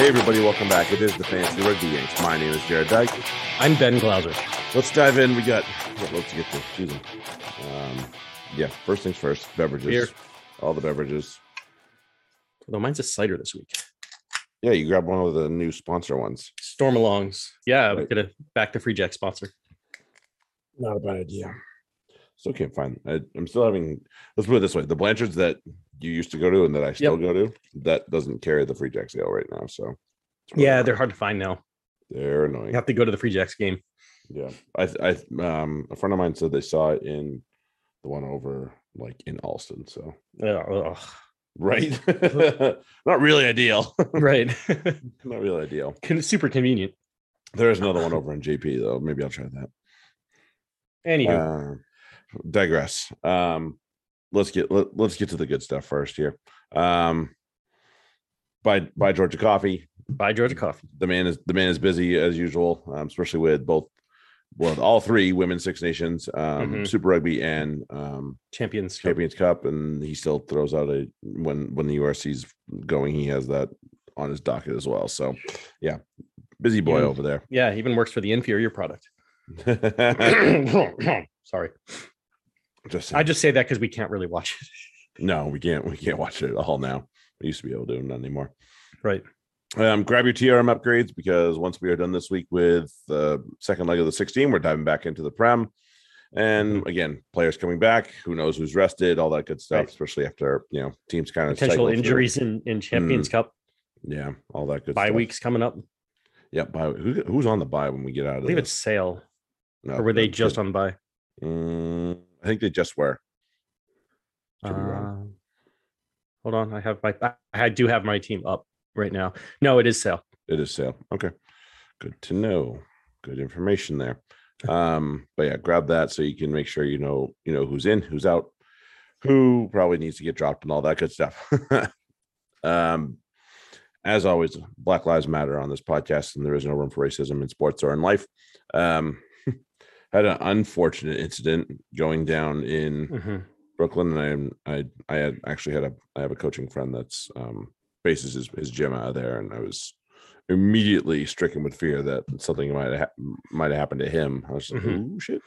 Hey, everybody, welcome back. It is the Fantasy Rugby Yanks. My name is Jarrod Dyke. I'm Ben Glauser. Let's dive in. We got what loads to get to. Excuse me. Um, yeah, first things first beverages. Beer. All the beverages. Although mine's a cider this week. Yeah, you grab one of the new sponsor ones. Stormalongs. Yeah, we're Right. gonna back to Free Jack sponsor. Not a bad idea. Still can't find. I, I'm still having. Let's put it this way: the Blanchards that you used to go to and that I still go to, that doesn't carry the free jack sale right now. So Yeah, they're hard to find now. they're annoying. You have to go to the Free Jacks game. Yeah, I, I, um, a friend of mine said they saw it in the one over like in Allston. So Ugh, right, not really ideal. right. not really ideal. Con- Super convenient. There is another one over in JP though. Maybe I'll try that. Anywho, Uh, digress. Um, let's get let, let's get to the good stuff first here. Um, by by Georgia Coffee. buy Georgia coffee. The man is the man is busy as usual, um, especially with both well all three women's Six Nations, um, Mhm. Super Rugby, and um, Champions. Cup. Champions Cup, and he still throws out a when when the URC's going, he has that on his docket as well. So, yeah, busy boy Yeah. over there. Yeah, even works for the inferior product. Sorry. Just I just say that because we can't really watch it. no, we can't we can't watch it at all now. We used to be able to, not anymore. Right. Um, grab your TRM upgrades because once we are done this week with the second leg of the 16, we're diving back into the Prem. And again, players coming back, who knows who's rested, all that good stuff, Right. especially after you know teams kind of Potential injuries in, in Champions Cup. Yeah, all that good Bye stuff. weeks coming up. I Yeah, bye. Who, who's on the bye when we get out of believe this? it's sale. No, Or were they just on bye? Mm, I think they just were. Wrong. Um, hold on, I have my I- I do have my team up right now. No, it is sale. It is sale. Okay. Good to know. Good information there. Um, but yeah, grab that so you can make sure you know, you know who's in, who's out, who probably needs to get dropped and all that good stuff. um, as always, Black Lives Matter on this podcast, and there is no room for racism in sports or in life. Um, had an unfortunate incident going down in Mhm. Brooklyn, and I I I had actually had a I have a coaching friend that's um bases his, his gym out of there, and I was immediately stricken with fear that something might have might have happened to him. I was like, Mhm. oh shit.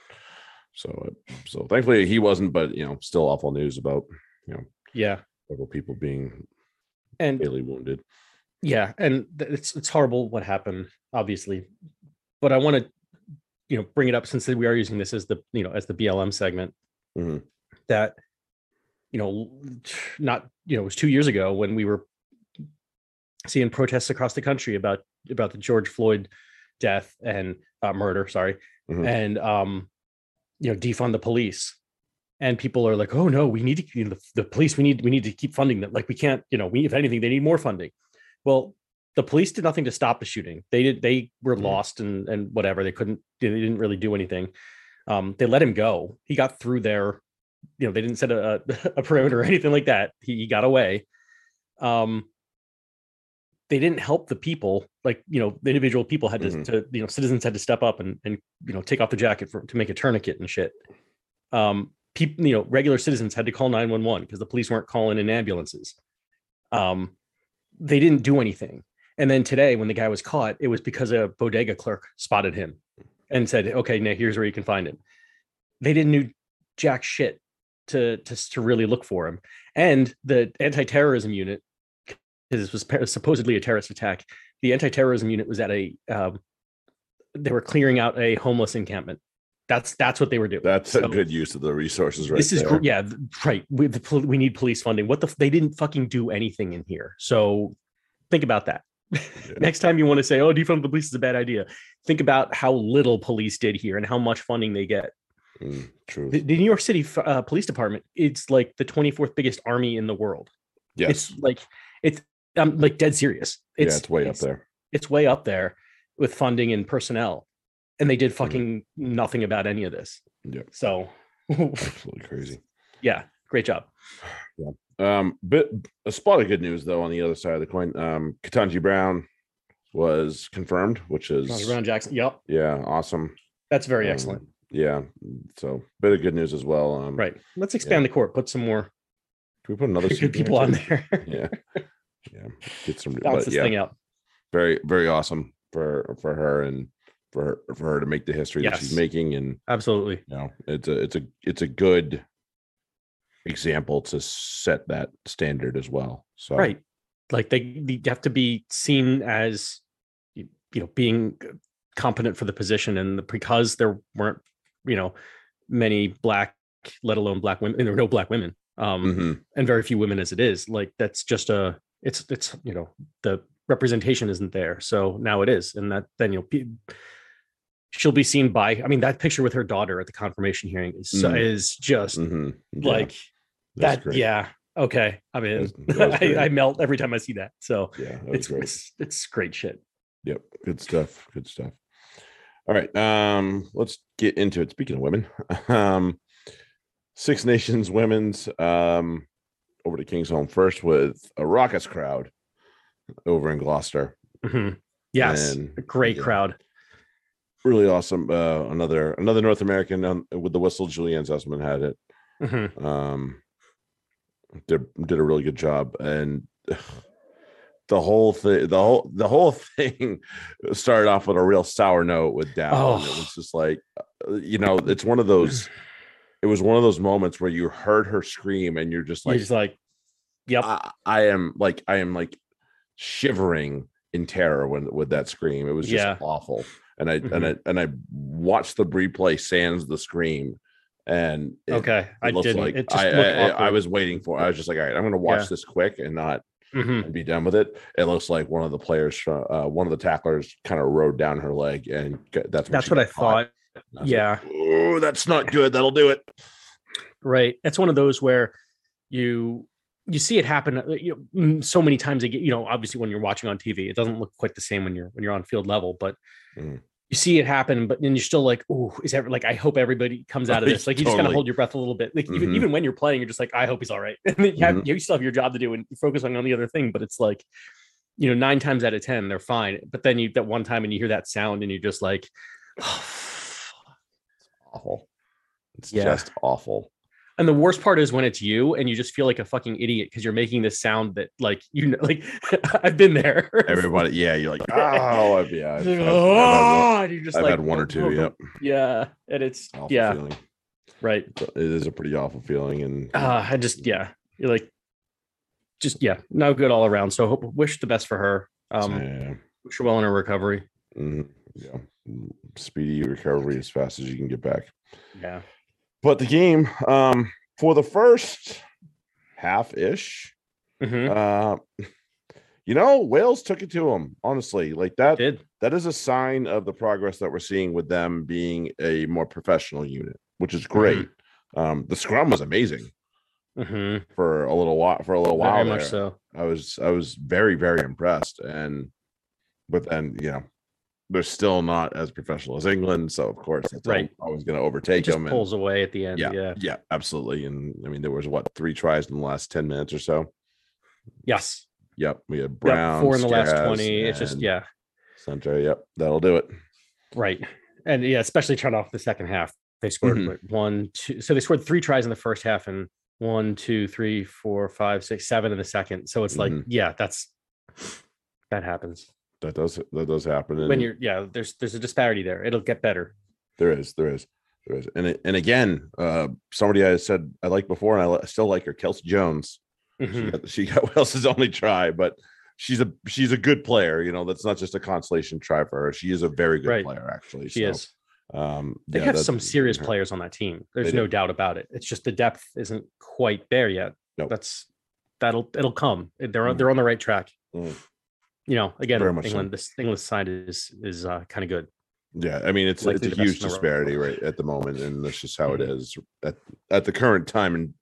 So uh, so thankfully he wasn't, but you know, still awful news about you know Yeah, several people being and really wounded. yeah, and it's it's horrible what happened, obviously, but I want to you know bring it up since we are using this as the you know as the BLM segment Mhm. that you know not you know it was two years ago when we were seeing protests across the country about about the George Floyd death and uh, murder, sorry, Mhm. and um, you know defund the police, and people are like, oh no, we need to you know, the, the police, we need we need to keep funding them. Like we can't, you know, we if anything, they need more funding. Well, the police did nothing to stop the shooting. They did they were Mhm. lost and and whatever. They couldn't they didn't really do anything. Um, they let him go. He got through there. You know, they didn't set a, a perimeter or anything like that. He, he got away. Um, they didn't help the people. Like you know, the individual people had to, Mhm. to you know, citizens had to step up and and you know take off the jacket for to make a tourniquet and shit. Um, people, you know, regular citizens had to call nine one one because the police weren't calling in ambulances. Um, they didn't do anything. And then today, when the guy was caught, it was because a bodega clerk spotted him and said, "Okay, now here's where you can find him." They didn't do jack shit to to to really look for him. And the anti-terrorism unit, because this was supposedly a terrorist attack, the anti-terrorism unit was at a um, they were clearing out a homeless encampment. That's that's what they were doing. That's a good use of the resources right this is there. yeah right we, the, we need police funding what the they didn't fucking do anything in here so think about that next time you want to say oh defund the police is a bad idea think about how little police did here and how much funding they get Mm, true. the, the new york city uh, police department it's like the 24th biggest army in the world yes. it's like it's i'm like dead serious yeah, it's way up there. it's way up there with funding and personnel and they did Mm-hmm. fucking nothing about any of this Yeah. so Absolutely crazy. yeah great job Um, bit a spot of good news though on the other side of the coin. Um, Ketanji Brown was confirmed, which is Johnny Brown Jackson. Yep. yeah, awesome. That's very Um, excellent. Yeah, so bit of good news as well. Um, Right. Let's expand the court. Put some more Can we put another good people on there. Yeah, yeah. Get some. Balance but this yeah, thing out. very very awesome for for her and for her, for her to make the history that she's making and Absolutely. you know it's a it's a it's a good example to set that standard as well so Right. Like they, they have to be seen as you know being competent for the position and the, because there weren't you know many black let alone black women and there were no black women um mhm, and very few women as it is like that's just a it's it's you know the representation isn't there so now it is and that then you'll be she'll be seen by i mean that picture with her daughter at the confirmation hearing is Mm. is just mhm, yeah, like that's that great. yeah okay i mean That's- that was great. I, I melt every time i see that so yeah that it's, great it's it's great shit Yep, good stuff. Good stuff. All right, um, let's get into it. Speaking of women, um, Six Nations women's um over to Kingsholm first with a raucous crowd over in Gloucester. Mhm. yes And, a great yeah. crowd Really awesome. Uh, another another North American um, with the whistle. Julianne Zussman had it. Mhm. Um, did did a really good job, and the whole thing, the whole the whole thing started off with a real sour note with Dow. and it Oh. was just like, uh, you know, it's one of those. It was one of those moments where you heard her scream, and you're just like, just like yep I, I am like, I am like shivering in terror when with that scream. It was just Yeah. awful. And I and I and I watched the replay sans the scream, and it, okay i didn't like I, I, I- was waiting for. I was just like, all right, I'm going to watch Yeah. this quick and not Mhm. and be done with it. It looks like one of the players, from- uh, one of the tacklers, kind of rode down her leg, and that's that's what i caught. thought I was like, yeah oh, that's not good. That'll do it. right it's one of those where you you see it happen uh, you know, mm, so many times again you know obviously when you're watching on tv it doesn't look quite the same when you're when you're on field level but Mhm. You see it happen but then you're still like oh is that like i hope everybody comes out of this like you just kind of hold your breath a little bit like even, Mhm. even when you're playing you're just like i hope he's all right and then you, have, Mhm. you still have your job to do and you focus on the other thing but it's like you know nine times out of ten they're fine but then you that one time and you hear that sound and you're just like Awful. It's Yeah. just awful. And the worst part is when it's you and you just feel like a fucking idiot because you're making this sound that like you know like I've been there. Everybody, yeah, you're like, oh, I've- yeah. I've, I've- I've had one- "Oh," you're just I've like, had one or "Oh, two. oh, Yep. Yeah. And it's Awful yeah, feeling. right. It is a pretty awful feeling, and Uh I just yeah. You're like just yeah, no good all around. So hope wish the best for her. Um yeah, wish her well in her recovery. mhm, yeah, mm, speedy recovery as fast as you can get back. Yeah. But the game, um, for the first half ish, Mhm. uh, you know, Wales took it to them. Honestly, like that. Did. That is a sign of the progress that we're seeing with them being a more professional unit, which is great. Um, the scrum was amazing Mhm. for a little while. For a little Very while, much there. so. I was I was very very impressed, and but then you know they're still not as professional as England, so of course that's Right. always going to overtake them. and- pulls away at the end. yeah, Yeah. yeah, absolutely. And I mean, there was what three tries in the last ten minutes or so. Yes. Yep, we had Yep. Brown, Four in the last 20. It's just yeah. Center. Yep, that'll do it. Right. And yeah, especially trying off the second half. They scored Mhm. one, two. So they scored three tries in the first half and one, two, three, four, five, six, seven in the second. So it's like, Mhm. yeah, that's that happens. That does that does happen. When you're yeah, there's there's a disparity there. It'll get better. there is, there is, there is, and it- and again, uh, somebody I said I like before, and I still like her, Kelsey Jones. She Mhm. got, she got Wales's only try, but she's a she's a good player. You know, that's not just a consolation try for her. She is a very good Right. player, actually. She so, is. Um, They yeah, have some serious her- players on that team. There's no do. doubt about it. It's just the depth isn't quite there yet. Nope. That's that'll it'll come. They're on Mm. they're on the right track. Mm. You know, again, Very much so. England, this England side is is uh, kind of good. Yeah, I mean it's Likely it's a huge in the world. disparity right at the moment, and that's just how it Mhm. is at at the current time and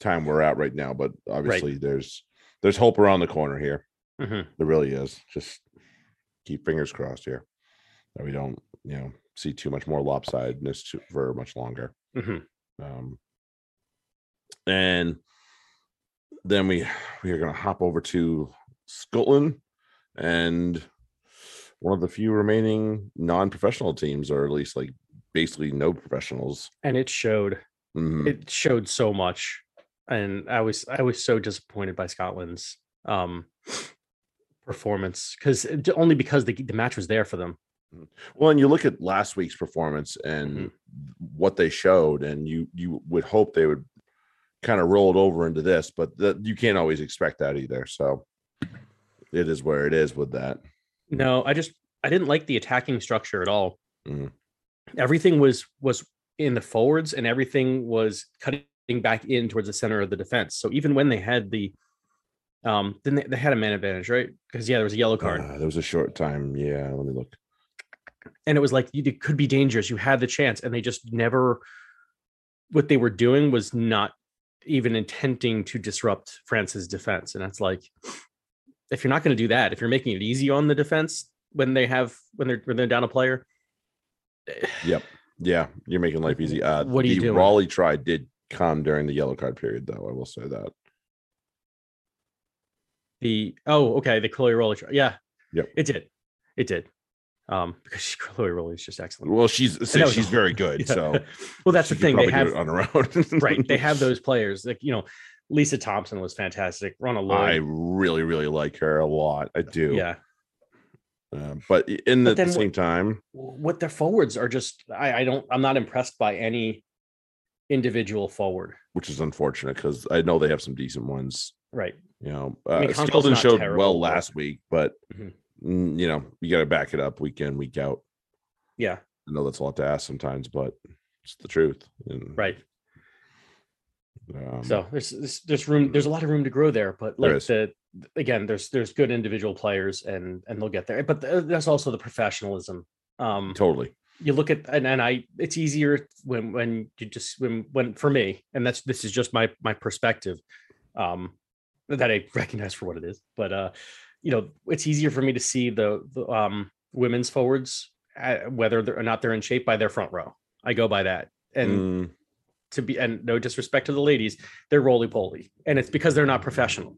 time we're at right now. But obviously, there's there's hope around the corner here. Mhm. There really is. Just keep fingers crossed here that we don't, you know, see too much more lopsidedness for much longer. Mhm. Um, and then we we are going to hop over to Scotland and one of the few remaining non-professional teams, or at least like basically no professionals. And it showed. Mhm. it showed so much and i was i was so disappointed by scotland's um performance because only because the, the match was there for them. Well, and you look at last week's performance and Mhm. what they showed, and you you would hope they would kind of roll it over into this, but that you can't always expect that either. So it is where it is with that. No, I just I didn't like the attacking structure at all. Mhm. Everything was was in the forwards and everything was cutting back in towards the center of the defense. So even when they had the um then they, they had a man advantage, right? Because yeah, there was a yellow card. Uh, there was a short time. Yeah, let me look. and it was like you it could be dangerous. You had the chance, and they just never. What they were doing was not even intending to disrupt France's defense, and that's like, if you're not going to do that, if you're making it easy on the defense when they have when they're when they're down a player, Yep. Yeah, you're making life easy. Uh, What are you the doing? Rollie try did come during the yellow card period, though. I will say that. the oh okay the Chloe Rollie, try- yeah, Yep. it did, it did, um because she, Chloe Rollie is just excellent. Well, she's was she's very good. Yeah. So well, that's the thing they have on her own. right. They have those players like you know, Lisa Thompson was fantastic. Rhona I really, really like her a lot. I do. yeah. Uh, but in the, But the what- same time, what their forwards are just I, I don't I'm not impressed by any individual forward. which is unfortunate because I know they have some decent ones. Right. You know, uh, mean, Conkel's Skelton showed terrible, well but- last week, but Mhm. mm, you know, you got to back it up week in, week out. Yeah. I know that's a lot to ask sometimes, but it's the truth. And, Right. Um, So there's there's, there's room there's a lot of room to grow there, but There like is. the again there's there's good individual players and and they'll get there. But th- that's also the professionalism. Um totally. you look at and, and I it's easier when when you just when when for me and that's this is just my my perspective um that I recognize for what it is but uh you know it's easier for me to see the, the um women's forwards uh, whether or not they're in shape by their front row I go by that and Mm, to be and no disrespect to the ladies they're roly poly and it's because they're not professional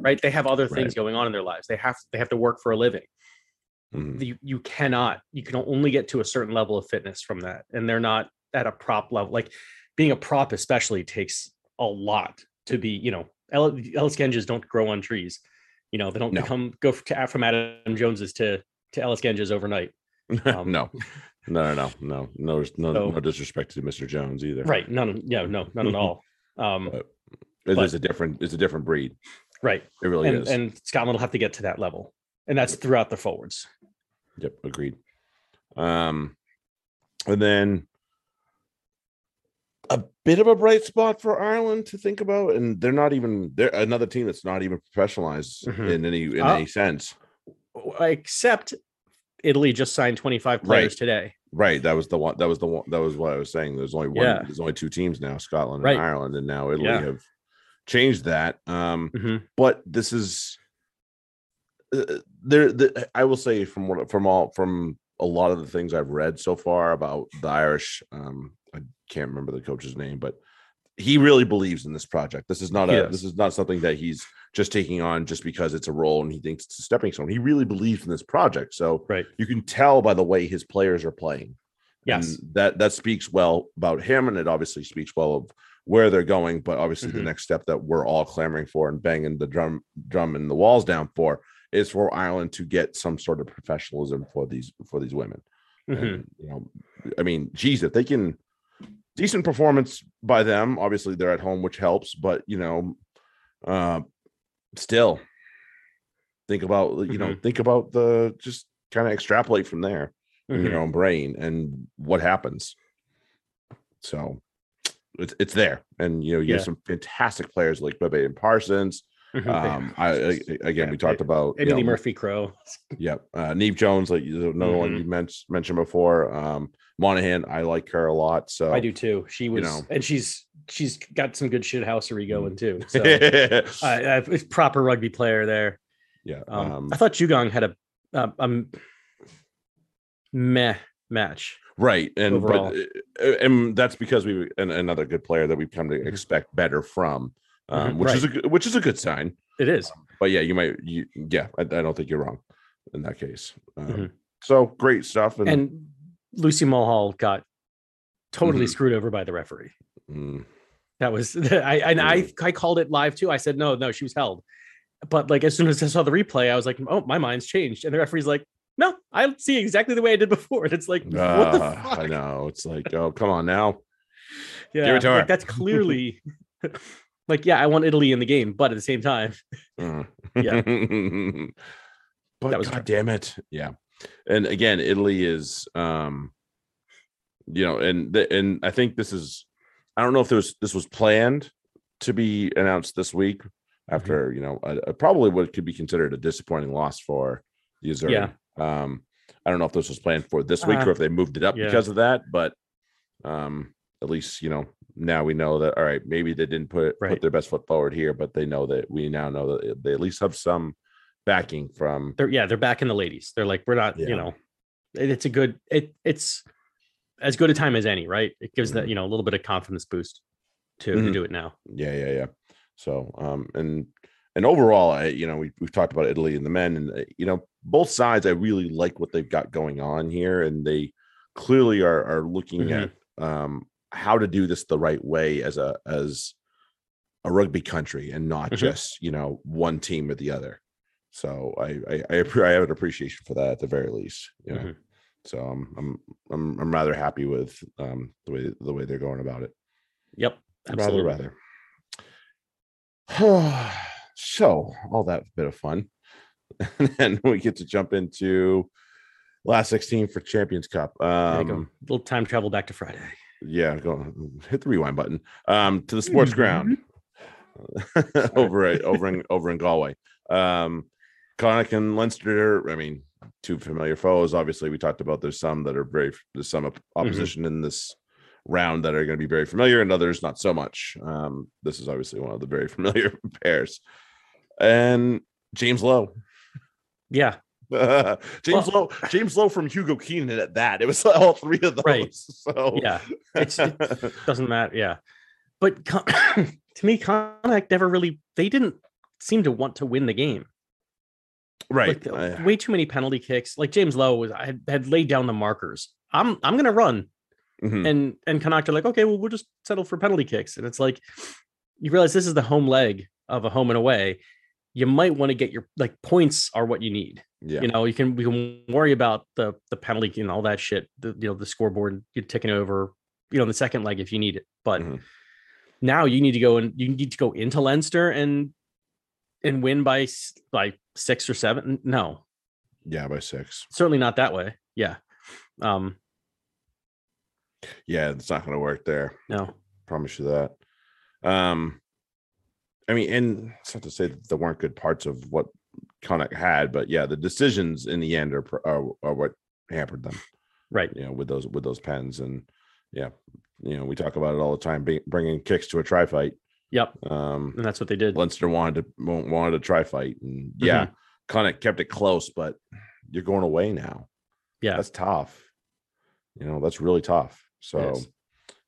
right? They have other things Right. going on in their lives. They have they have to work for a living. Mm, you you cannot you can only get to a certain level of fitness from that and they're not at a prop level like being a prop especially takes a lot to be you know Ellis Genges don't grow on trees you know they don't No. become go f- from Adam Joneses to to Ellis Genges overnight um, no, no, no, no, no, no, no, So- no disrespect to Mr. Jones either. right none yeah no none at all um But It but- is a different, it's a different breed. right It really and is. and Scotland will have to get to that level and that's throughout the forwards Yep, agreed. Um, and then a bit of a bright spot for Ireland to think about, and they're not even they're another team that's not even professionalized Mhm. in any in Oh. any sense. except Italy just signed 25 players Right. today Right, that was the one. That was the one. That was what I was saying. There's only one. Yeah. There's only two teams now, Scotland Right. and Ireland, and now Italy Yeah. have changed that. Um, Mhm. but this is uh, there. The, I will say from what from all from a lot of the things I've read so far about the Irish. Um, I can't remember the coach's name, but he really believes in this project. This is not a. does. This is not something that he's just taking on just because it's a role and he thinks it's a stepping stone. He really believes in this project. So right you can tell by the way his players are playing. yes And that that speaks well about him, and it obviously speaks well of where they're going. But obviously, the Mhm. next step that we're all clamoring for and banging the drum drum and the walls down for is for Ireland to get some sort of professionalism for these for these women. Mhm. And, you know, I mean, geez, if they can decent performance by them, obviously they're at home, which helps. But you know, uh, still think about you know think about the just kind of extrapolate from there in your own brain and what happens. So it's it's there, and you know you Yeah. have some fantastic players like Bebe and Parsons. Um, I, I again Yeah, we talked about you know, Murphy Crowe. Yep. Uh, Neve Jones, like another one Mhm. you mentioned mentioned before. Um, Monaghan, I like her a lot. So I do too. She was, know. and she's she's got some good shit housery going too. So uh, uh, it's proper rugby player there. yeah. Um, Um, I thought Jugong had a a, a meh match. right. And overall. but uh, and that's because we and another good player that we've come to Mhm. expect better from, um, Mhm, which is a good, which is a good sign. It is. But yeah, you might you yeah, I, I don't think you're wrong in that case. Um, Mhm. So great stuff. And, And Lucy Mulhall got totally Mhm. screwed over by the referee. mm, That was I and I I called it live too. I said no, no, she was held. but like as soon as I saw the replay, I was like, oh, my mind's changed. And the referee's like, no, I see exactly the way I did before. And it's like, what the Ah, fuck? I know. It's like, oh, come on now. Yeah, like, that's clearly like, yeah, I want Italy in the game, but at the same time, Mm. Yeah. but god damn it. Yeah. And again, Italy is um you know, and the, and I think this is I don't know if there was this was planned to be announced this week Mm-hmm. after, you know, a, a- probably what could be considered a disappointing loss for the Azzurri. Yeah. Um I don't know if this was planned for this week Uh, or if they moved it up yeah. because of that, but um at least you know now we know that all right maybe they didn't put Right. put their best foot forward here but they know that we now know that they at least have some backing from they're yeah, they're back in the ladies. They're like, we're not, Yeah. you know, it's a good it it's as good a time as any, right? It gives that, Mhm. you know, a little bit of confidence boost to, to Mhm. do it now. yeah yeah yeah so um and and overall i you know we, we've talked about italy and the men and uh, you know both sides i really like what they've got going on here and they clearly are are looking Mhm. at um how to do this the right way as a as a rugby country and not Mhm. just you know one team or the other so i i i, I have an appreciation for that at the very least know Mhm. so um, i'm i'm i'm rather happy with um the way the way they're going about it Yep. Absolutely. rather rather so all that bit of fun and then we get to jump into last 16 for champions cup um little time travel back to Friday. yeah go hit the rewind button um to the sports ground over at over in over in galway um Connacht and Leinster, I mean, two familiar foes. Obviously, we talked about there's some that are very there's some op- opposition in this round that are going to be very familiar, and others not so much. Um, this is obviously one of the very familiar pairs. And James Lowe, Yeah. James Lowe, James Lowe from Hugo Keenan at that. It was all three of those. Right. So Yeah. It's, it doesn't matter. Yeah. But Con- to me, Connacht never really, they didn't seem to want to win the game. Right. Like, I- way too many penalty kicks. Like James Lowe was, I had, had laid down the markers. I'm, I'm going to run. mhm. And, and Connacht are like, okay, well, we'll just settle for penalty kicks. And it's like, you realize this is the home leg of a home and away. You might want to get your, like, points are what you need. yeah. you know you can we can worry about the the penalty and all that shit the you know the scoreboard you're ticking over you know in the second leg if you need it but Mhm. now you need to go and you need to go into Leinster and and win by by six or seven? No. Yeah, by six. certainly not that way. Yeah. Um Yeah, it's not going to work there. no. Promise you that. Um i mean and it's not to say that there weren't good parts of what Connacht had but yeah the decisions in the end are are, are what hampered them. Right. You know with those with those pens and yeah you know we talk about it all the time bringing kicks to a try fight yep. Um and that's what they did. Leinster wanted to wa- wanted a try fight and yeah Mm-hmm. Connacht kept it close but you're going away now. Yeah. That's tough. You know that's really tough. So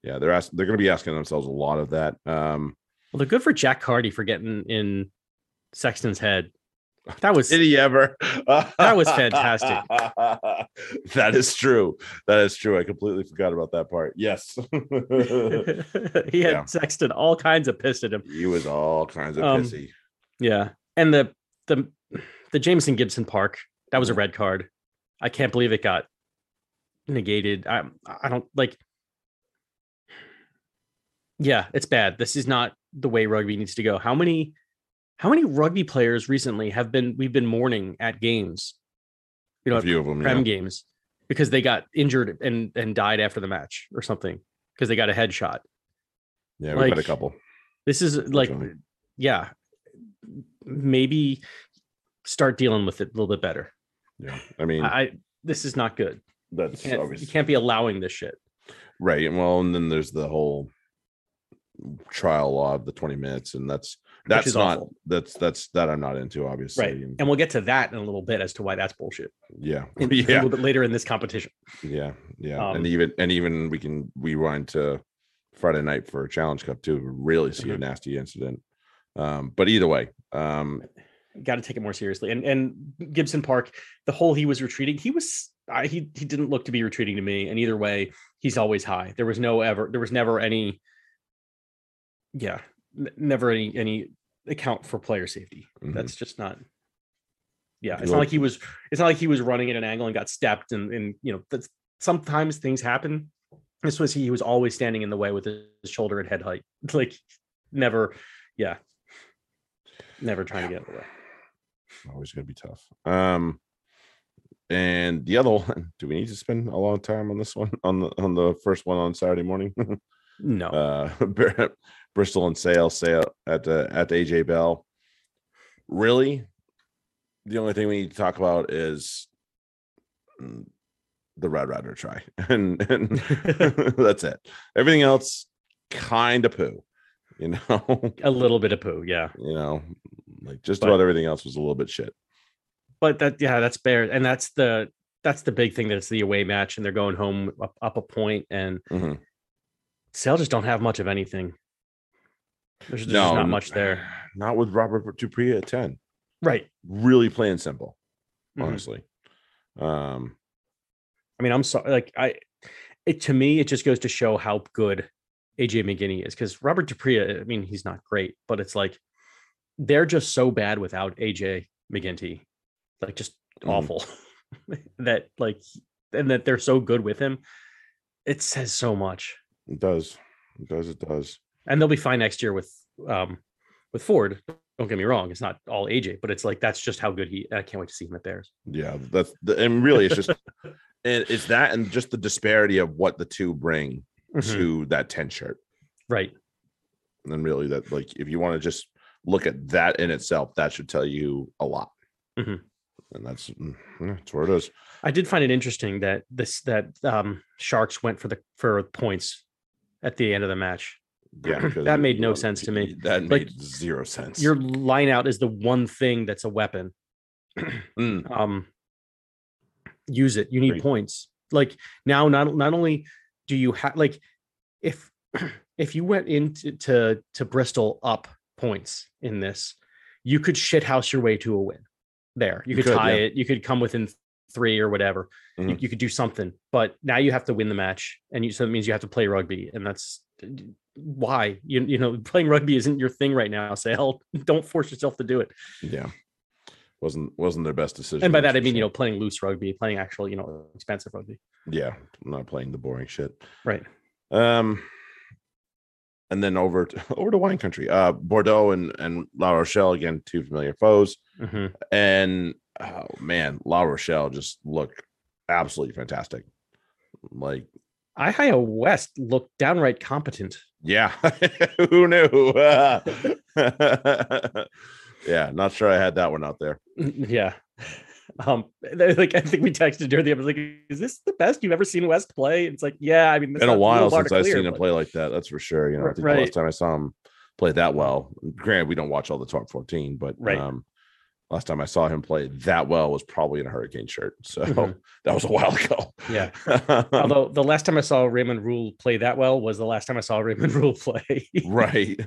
yeah they're asking they're going to be asking themselves a lot of that. Um well they're good for Jack Carty for getting in Sexton's head that was Did he ever? That was fantastic. that is true. That is true. I completely forgot about that part. Yes. he had Yeah. Sexton all kinds of pissed at him he was all kinds of Um, pissy. Yeah, and the the the Jamison Gibson Park that was a red card. I can't believe it got negated. I I don't like. Yeah, it's bad. This is not the way rugby needs to go. How many how many rugby players recently have been we've been mourning at games, you know, A few of them. prem Yeah. games because they got injured and and died after the match or something because they got a headshot. yeah, we've had a couple. This is like, yeah, maybe start dealing with it a little bit better. Yeah. I mean, I, this is not good. You that's can't, you can't be allowing this shit. right. Well, and then there's the whole trial law of the 20 minutes, and that's that's not awful. that's that's that I'm not into, obviously. Right. And, we'll get to that in a little bit as to why that's bullshit. yeah. In, A little bit later in this competition. Yeah, yeah, Um, and even and even we can rewind to Friday night for a Challenge Cup too. Really see a Mhm. nasty incident. Um, but either way, um, Got to take it more seriously. And and Gibson Park, the whole he was retreating, he was I, he he didn't look to be retreating to me. And either way, he's always high. There was no ever there was never any. Yeah, n- never any any account for player safety. Mhm. That's just not. Yeah, it's not like he was. It's not like he was running at an angle and got stepped, and and you know that's sometimes things happen. This was he was always standing in the way with his shoulder at head height, like never. Yeah, never trying to get in the way. Always gonna be tough. Um, and the other one, do we need to spend a long time on this one on the on the first one on Saturday morning? No, uh Bristol and Sale Sale at the at the AJ Bell. Really, the only thing we need to talk about is mm, the Radradra try, and and that's it. Everything else, kind of poo, you know. a little bit of poo. Yeah, you know, like just But- about everything else was a little bit shit. but that yeah, that's fair, and that's the that's the big thing. That it's the away match, and they're going home up, up a point, and Mhm. Sale just don't have much of anything. There's just No, not much there. Not with Robert du Preez at ten. Right. Really plain simple, Mhm. honestly. Um, I mean, I'm sorry. Like I, it to me, it just goes to show how good AJ MacGinty is because Robert du Preez. I mean, he's not great, but it's like they're just so bad without AJ MacGinty, like just Mhm. awful. that like, and that they're so good with him. It says so much, it does, it does, it does. And they'll be fine next year with um with Ford. Don't get me wrong; it's not all AJ, but it's like that's just how good he. I can't wait to see him at Bears. Yeah, that's the, and really it's just and it's that and just the disparity of what the two bring Mhm. to that 10 shirt. Right. And then really that like if you want to just look at that in itself, that should tell you a lot. Mhm. And that's mm, that's where it is. I did find it interesting that this that um Sharks went for the for points at the end of the match. Yeah, That made no sense to me. That Like, made zero sense. Your line out is the one thing that's a weapon. Mm, Um use it. You need Agreed. points. Like now not not only do you have like if if you went into to to Bristol up points in this, you could shithouse your way to a win. There. You You could, could, tie yeah. it, you could come within three or whatever. You, Mhm. you could do something, but now you have to win the match, and you so it means you have to play rugby, and that's why you you know playing rugby isn't your thing right now. So hell, don't force yourself to do it. yeah. Wasn't wasn't their best decision. And by that I mean you know playing loose rugby, playing actual you know expensive rugby. yeah, not playing the boring shit. Right. Um, and then over to, over to wine country. Uh, Bordeaux and and La Rochelle again, two familiar foes. Mhm. And oh man, La Rochelle just look absolutely fantastic. Like, Ihaia West looked downright competent. yeah, who knew? yeah, not sure I had that one out there. yeah. Um, like I think we texted during the episode, Like, is this the best you've ever seen West play? It's like, yeah. I mean, Been a while since I've clear, seen him play like that. That's for sure. You know, I think the last time I saw him play that well, granted, we don't watch all the top 14, but Right. um, last time I saw him play that well was probably in a hurricane shirt. So Mhm. that was a while ago. Yeah. Although the last time I saw Raymond Rhule play that well was the last time I saw Raymond Rhule play. right.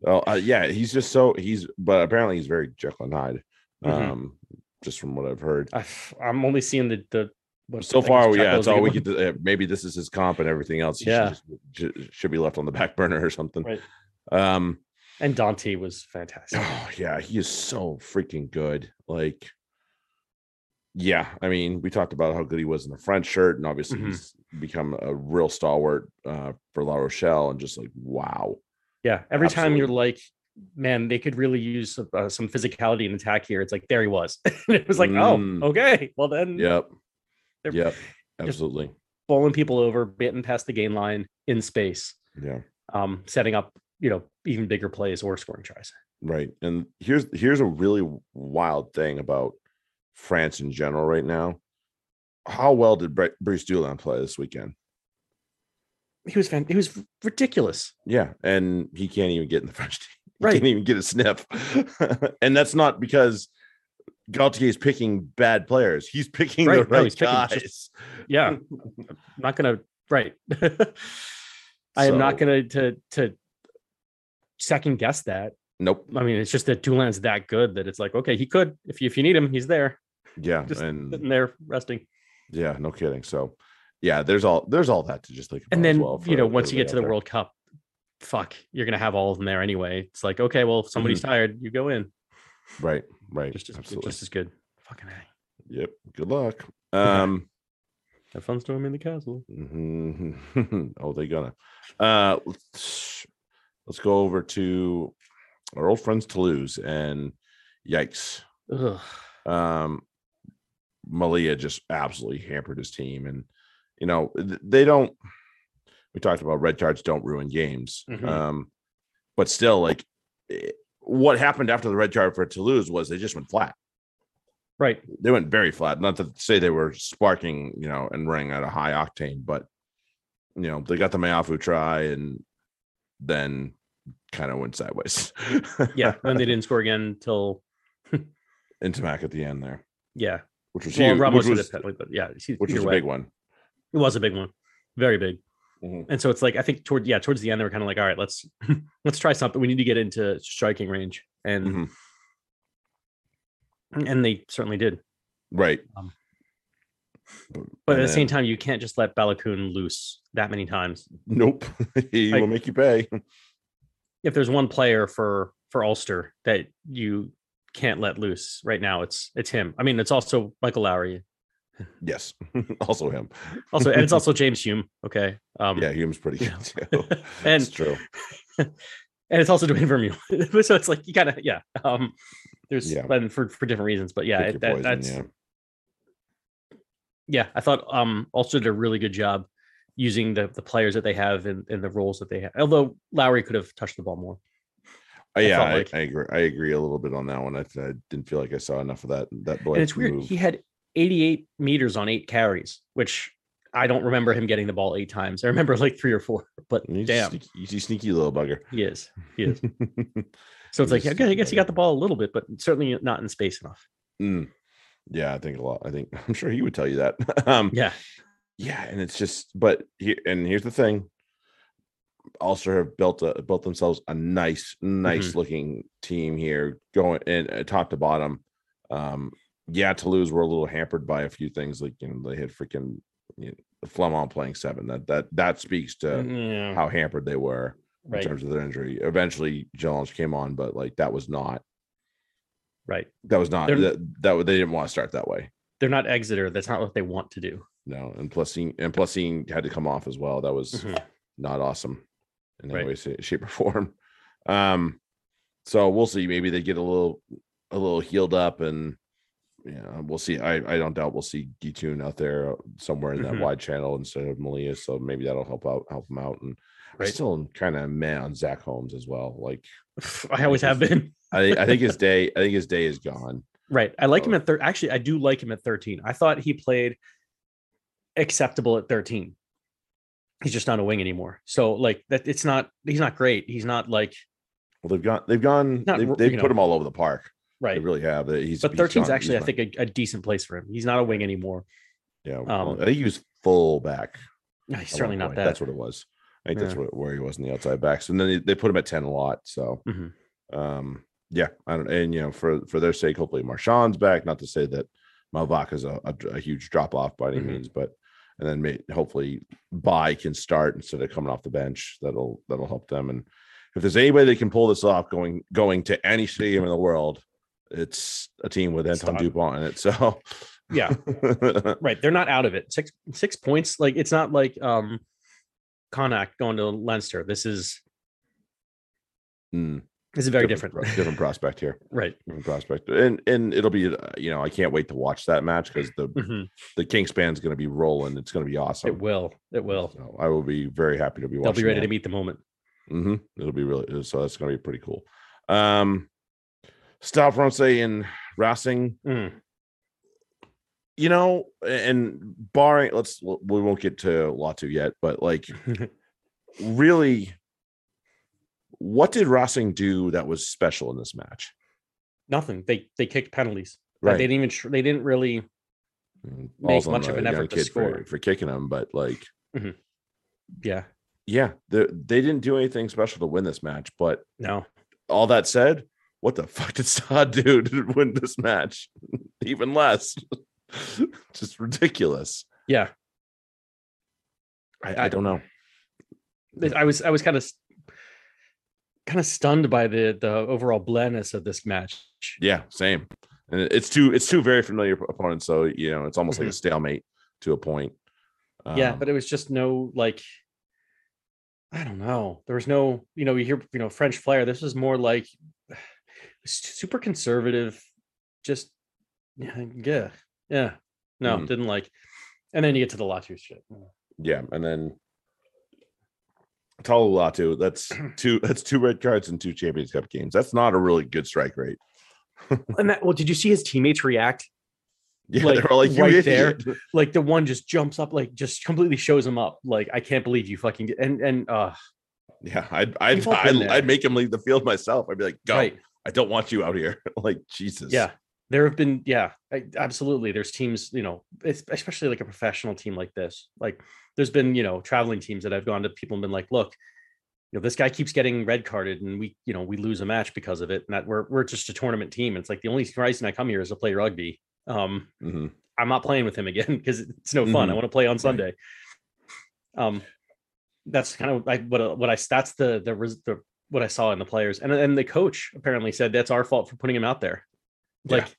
well, uh, yeah, he's just so he's, but apparently he's very Jekyll and Hyde. Mhm. Um, just from what I've heard. I, am only seeing the the. what So far, yeah, that's all we get. To, uh, maybe this is his comp, and everything else. should Yeah. just- should be left on the back burner or something. Right. Um, And Danty was fantastic. Oh yeah, he is so freaking good. Like, yeah, I mean, we talked about how good he was in the French shirt, and obviously Mhm. he's become a real stalwart uh, for La Rochelle, and just like wow, Yeah. Every time you're like, man, they could really use uh, some physicality and attack here. It's like there he was. it was like, Mm. oh, okay. Well then, yep, yep, absolutely, bowling people over, getting past the gain line in space, yeah, um, setting up, you know, even bigger plays or scoring tries. right. And here's here's a really wild thing about France in general right now. How well did Bre- Brice Dulin play this weekend? He was fan- he was ridiculous. Yeah, and he can't even get in the French team. He Right. can't even get a sniff. and that's not because Galthié is picking bad players. He's picking the Right, no, right picking guys. just- Yeah. I'm not gonna right. I am not gonna to to second guess that. Nope. I mean, it's just that Dulin's that good that it's like, okay, he could if you if you need him, he's there, Yeah, just and sitting there resting. yeah, no kidding. So, yeah, there's all there's all that to just think. And then well you know, once you get to the out World Cup, fuck, you're gonna have all of them there anyway. It's like, okay, well, if somebody's tired, you go in. Right. Right. Just as Absolutely. just as good. Fucking A. Yep. Good luck. Um. Have fun storming the castle. mhm. oh, they gonna. Uh. Let's, go over to our old friends Toulouse and yikes. Ugh. um Malia just absolutely hampered his team and you know they don't we talked about red cards don't ruin games Mhm. um but still like eh, what happened after the red card for Toulouse was they just went flat Right. they went very flat not to say they were sparking you know and running at a high octane but you know they got the Meafou try and then kind of went sideways Yeah. and they didn't score again until Ntamack at the end there yeah. which was Well, huge Ramos which was, penalty, but yeah, which was a way. big one It was a big one, very big. Mhm. And so it's like I think toward yeah towards the end they were kind of like all right let's let's try something we need to get into striking range and Mhm. and they certainly did Right. Um, but but at the same time you can't just let Baloucoune loose that many times nope. he Like- will make you pay. If there's one player for for Ulster that you can't let loose right now it's it's him I mean it's also Michael Lowry Yes. also him. also and it's also James Hume okay um Yeah, Hume's pretty good too. And- It's true. and it's also Duane Vermeulen so it's like you gotta yeah um there's Yeah. and for for different reasons but yeah it, that, poison, that's yeah. yeah, I thought um also did a really good job using the the players that they have in, in the roles that they have. Although Lowry could have touched the ball more. Uh, yeah, I, like- I agree. I agree a little bit on that one. I, I didn't feel like I saw enough of that. That boy and it's weird. He had 88 meters on eight carries, which I don't remember him getting the ball eight times. I remember like three or four, but He's damn, sneaky, he's a sneaky little bugger. he is. He is. So it's like, He's yeah, a I guess he got the ball a little bit, but certainly not in space enough. Mm. Yeah, I think a lot. I think I'm sure he would tell you that. um, Yeah. Yeah, and it's just, but here and here's the thing. Ulster have built a built themselves a nice, nice Mm-hmm. looking team here, going in uh, top to bottom. Um, yeah, Toulouse were a little hampered by a few things, like you know they had freaking you know, Flament playing seven. That that that speaks to yeah. how hampered they were in terms of their injury. Eventually, Jones came on, but like that was not Right. that was not They're- that, that they didn't want to start that way. They're not Exeter. That's not what they want to do. No, and plus he and plus he had to come off as well. That was Mhm. not awesome in any Right. way, shape, or form. Um, so we'll see. Maybe they get a little a little healed up, and yeah, we'll see. I I don't doubt we'll see Detune out there somewhere in that Mhm. wide channel instead of Malia. So maybe that'll help out help him out. And I Right. still kind of meh on Zack Holmes as well. Like I always have been. I I think his day I think his day is gone. Right. I like him Oh. at third. Actually, I do like him at 13. I thought he played acceptable at 13. He's just not a wing anymore. So like that it's not he's not great. He's not like Well, they've gone they've gone Not they've, they've put know. him all over the park. Right. They really have. He's But he's 13 is actually, I think, a, a decent place for him. He's not a wing anymore. Yeah, Um, well, I think he was full back. No, he's certainly not point. that. That's what it was. I think that's what, where he was in the outside backs, and then they, they put him at ten a lot. So, Mhm. um, yeah, I don't, and you know, for for their sake, hopefully Marchand's back. Not to say that Mauvaka is a, a, a huge drop off by any Mhm. means, but and then may, hopefully buy can start instead of coming off the bench. That'll that'll help them. And if there's anybody that can pull this off, going going to any stadium in the world, it's a team with Antoine. Dupont in it. So, Yeah. Right. They're not out of it. Six six points. Like it's not like um Connacht going to Leinster. This is Mm, this is very different. pro- different prospect here. right. different prospect and and it'll be uh, you know i can't wait to watch that match because the Mhm. the kingspan's going to be rolling it's going to be awesome It will. It will. so i will be very happy to be They'll be ready to meet the moment. Mhm. it'll be really so that's going to be pretty cool um Stade Francais and racing Mm. you know and barring let's we won't get to latu yet but like really what did Racing do that was special in this match Nothing. They they kicked penalties. Like, right They didn't even. They didn't really. Mm, make much of an effort to kid for- for kicking them but like Yeah. yeah, they they didn't do anything special to win this match. But No. all that said, what the fuck did Stade do to win this match? Even less, just ridiculous. Yeah. I, I- I don't know. I was I was kind of kind of stunned by the the overall blandness of this match. Yeah, same. And it's two it's two very familiar opponents, so you know it's almost like a stalemate to a point. yeah, Um, but it was just no like I don't know. There was no, you know, you hear, you know, French flair. This was more like super conservative, just yeah, yeah, yeah. No, Mhm. didn't like. And then you get to the Latu shit. yeah, and then Tolu Latu, that's two that's two red cards and two Champions Cup games. That's not a really good strike rate. And that, well, did you see his teammates react? Yeah, Like, they're all like right there. Like the one just jumps up, like just completely shows him up. Like I can't believe you fucking did. and and uh Yeah, I'd I'd, We've I'd. I'd make him leave the field myself. I'd be like, go. right. I don't want you out here. like Jesus. Yeah. There have been, yeah, I- absolutely. There's teams, you know, it's especially like a professional team like this. Like, there's been, you know, traveling teams that I've gone to people and been like, look, you know, this guy keeps getting red carded and we, you know, we lose a match because of it. And that we're we're just a tournament team. And it's like the only reason I come here is to play rugby. Um, Mhm. I'm not playing with him again because it's no fun. I Mhm. want to play on Sunday. Um, that's kind of like what uh, what I that's the the the what I saw in the players, and and the coach apparently said that's our fault for putting him out there. Yeah. Like,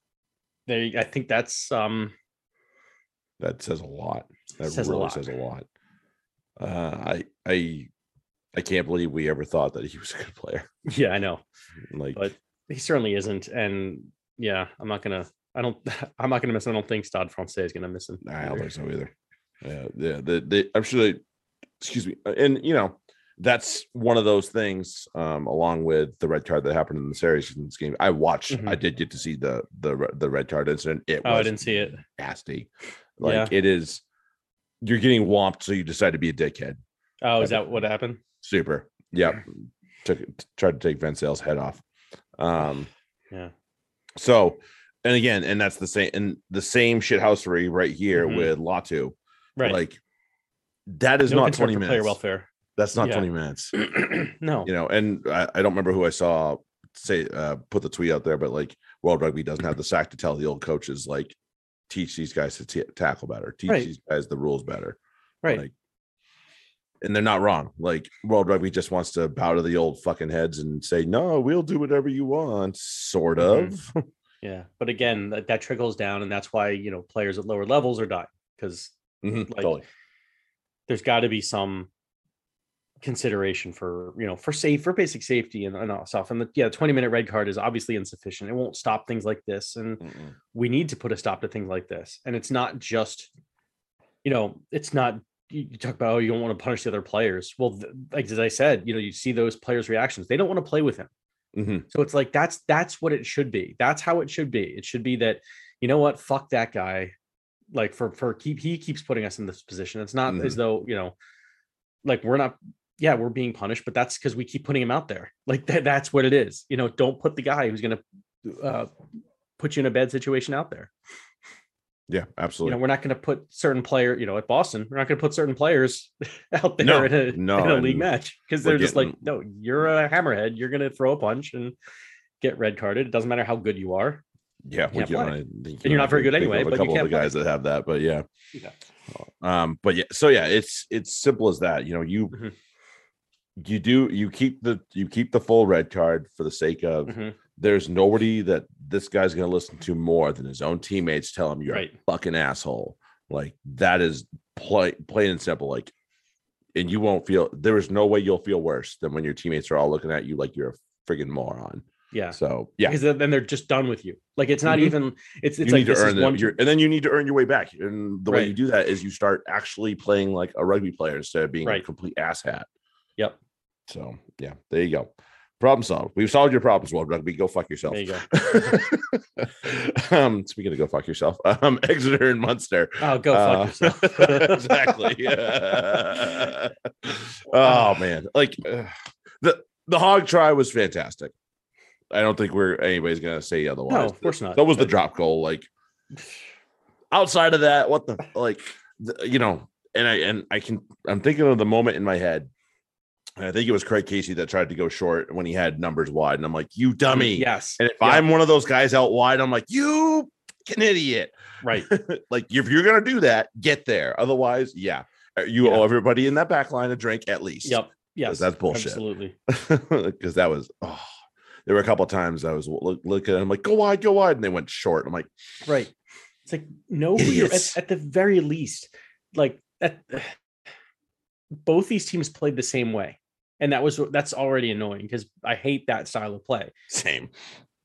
they, I think that's um, That says a lot. That Says a really lot. says a lot. Uh, I I I can't believe we ever thought that he was a good player. yeah, I know, Like but he certainly isn't, and yeah, I'm not gonna. I don't. I'm not gonna miss. him. I don't think Stade Francais is gonna miss him. Nah, I don't think so either. Yeah, yeah. The, the, I'm sure they, excuse me. And you know, that's one of those things. Um, along with the red card that happened in the series in this game, I watched. I Mhm. did get to see the the the red card incident. It Oh, I didn't see it. nasty. Like it is. You're getting whomped, so you decide to be a dickhead. Oh, is I- that what happened? Super. Yep. Took tried to take Vencel's head off. Um. Yeah. So, and again, and that's the same and the same shithousery right here Mhm. with Latu. Right. Like that is no not 20 minutes. player welfare. That's not Yeah. 20 minutes. no. You know, and I, I don't remember who I saw say uh put the tweet out there, but like World Rugby doesn't have the sack to tell the old coaches like teach these guys to t- tackle better, teach Right. these guys the rules better. Right. Like, and they're not wrong. Like World Rugby just wants to bow to the old fucking heads and say, "No, we'll do whatever you want." Sort of. Yeah, but again, that, that trickles down, and that's why you know players at lower levels are dying because Mhm, Like, totally. there's got to be some consideration for you know for safe for basic safety and, and all stuff. And the, yeah, the 20 minute red card is obviously insufficient. It won't stop things like this, and Mm-mm. we need to put a stop to things like this. And it's not just, you know, it's not. You talk about oh, you don't want to punish the other players. Well, th- like as I said, you know, you see those players' reactions. They don't want to play with him. Mhm. So it's like that's that's what it should be. That's how it should be. It should be that you know what, fuck that guy. Like for for keep he keeps putting us in this position. It's not as though you know, like we're not. Yeah, we're being punished, but that's because we keep putting him out there. Like that, that's what it is. You know, don't put the guy who's gonna uh, put you in a bad situation out there. Yeah, You absolutely. know, we're not going to put certain player. You know, at Boston, we're not going to put certain players out there No, in a, no, in a league match because they're just like, no, you're a hammerhead. You're going to throw a punch and get red carded. It doesn't matter how good you are. yeah, we can't can play. only- think you're not very good anyway, a but you couple of the play. guys that have that, but yeah. Yeah. Um, but yeah, so yeah, it's it's simple as that. You know, you Mhm. You do you keep the you keep the full red card for the sake of Mhm. there's nobody that this guy's gonna listen to more than his own teammates tell him you're Right. a fucking asshole. Like that is play, plain and simple. Like, and you won't feel there is no way you'll feel worse than when your teammates are all looking at you like you're a friggin' moron. Yeah. So yeah, Because then they're just done with you. Like it's not Mhm. even. It's it's you like need to earn one. your, and then you need to earn your way back. And the way you do that is you start actually playing like a rugby player instead of being a Right. complete asshat. Yep. So yeah, there you go. Problem solved. We've solved your problems, World Rugby. Go fuck yourself. There you go. um, speaking of go fuck yourself, um, Exeter and Munster. Oh, go Uh, fuck yourself. exactly. oh man, like uh, the the Hogg try was fantastic. I don't think we're anybody's gonna say otherwise. No, of course not. That was the drop goal. Like outside of that, what the like, the, you know, and I and I can I'm thinking of the moment in my head. I think it was Craig Casey that tried to go short when he had numbers wide, and I'm like, "You dummy!" Yes. And if Yeah. I'm one of those guys out wide, I'm like, "You an idiot!" Right. like if you're gonna do that, get there. Otherwise, yeah, uh, you Yeah. owe everybody in that back line a drink at least. Yep. Yes, that's bullshit. Absolutely. because that was oh there were a couple of times I was look, looking at them like go wide, go wide, and they went short. I'm like, Right. It's like no, at, at the very least, like at, both these teams played the same way, and that was that's already annoying because I hate that style of play. same.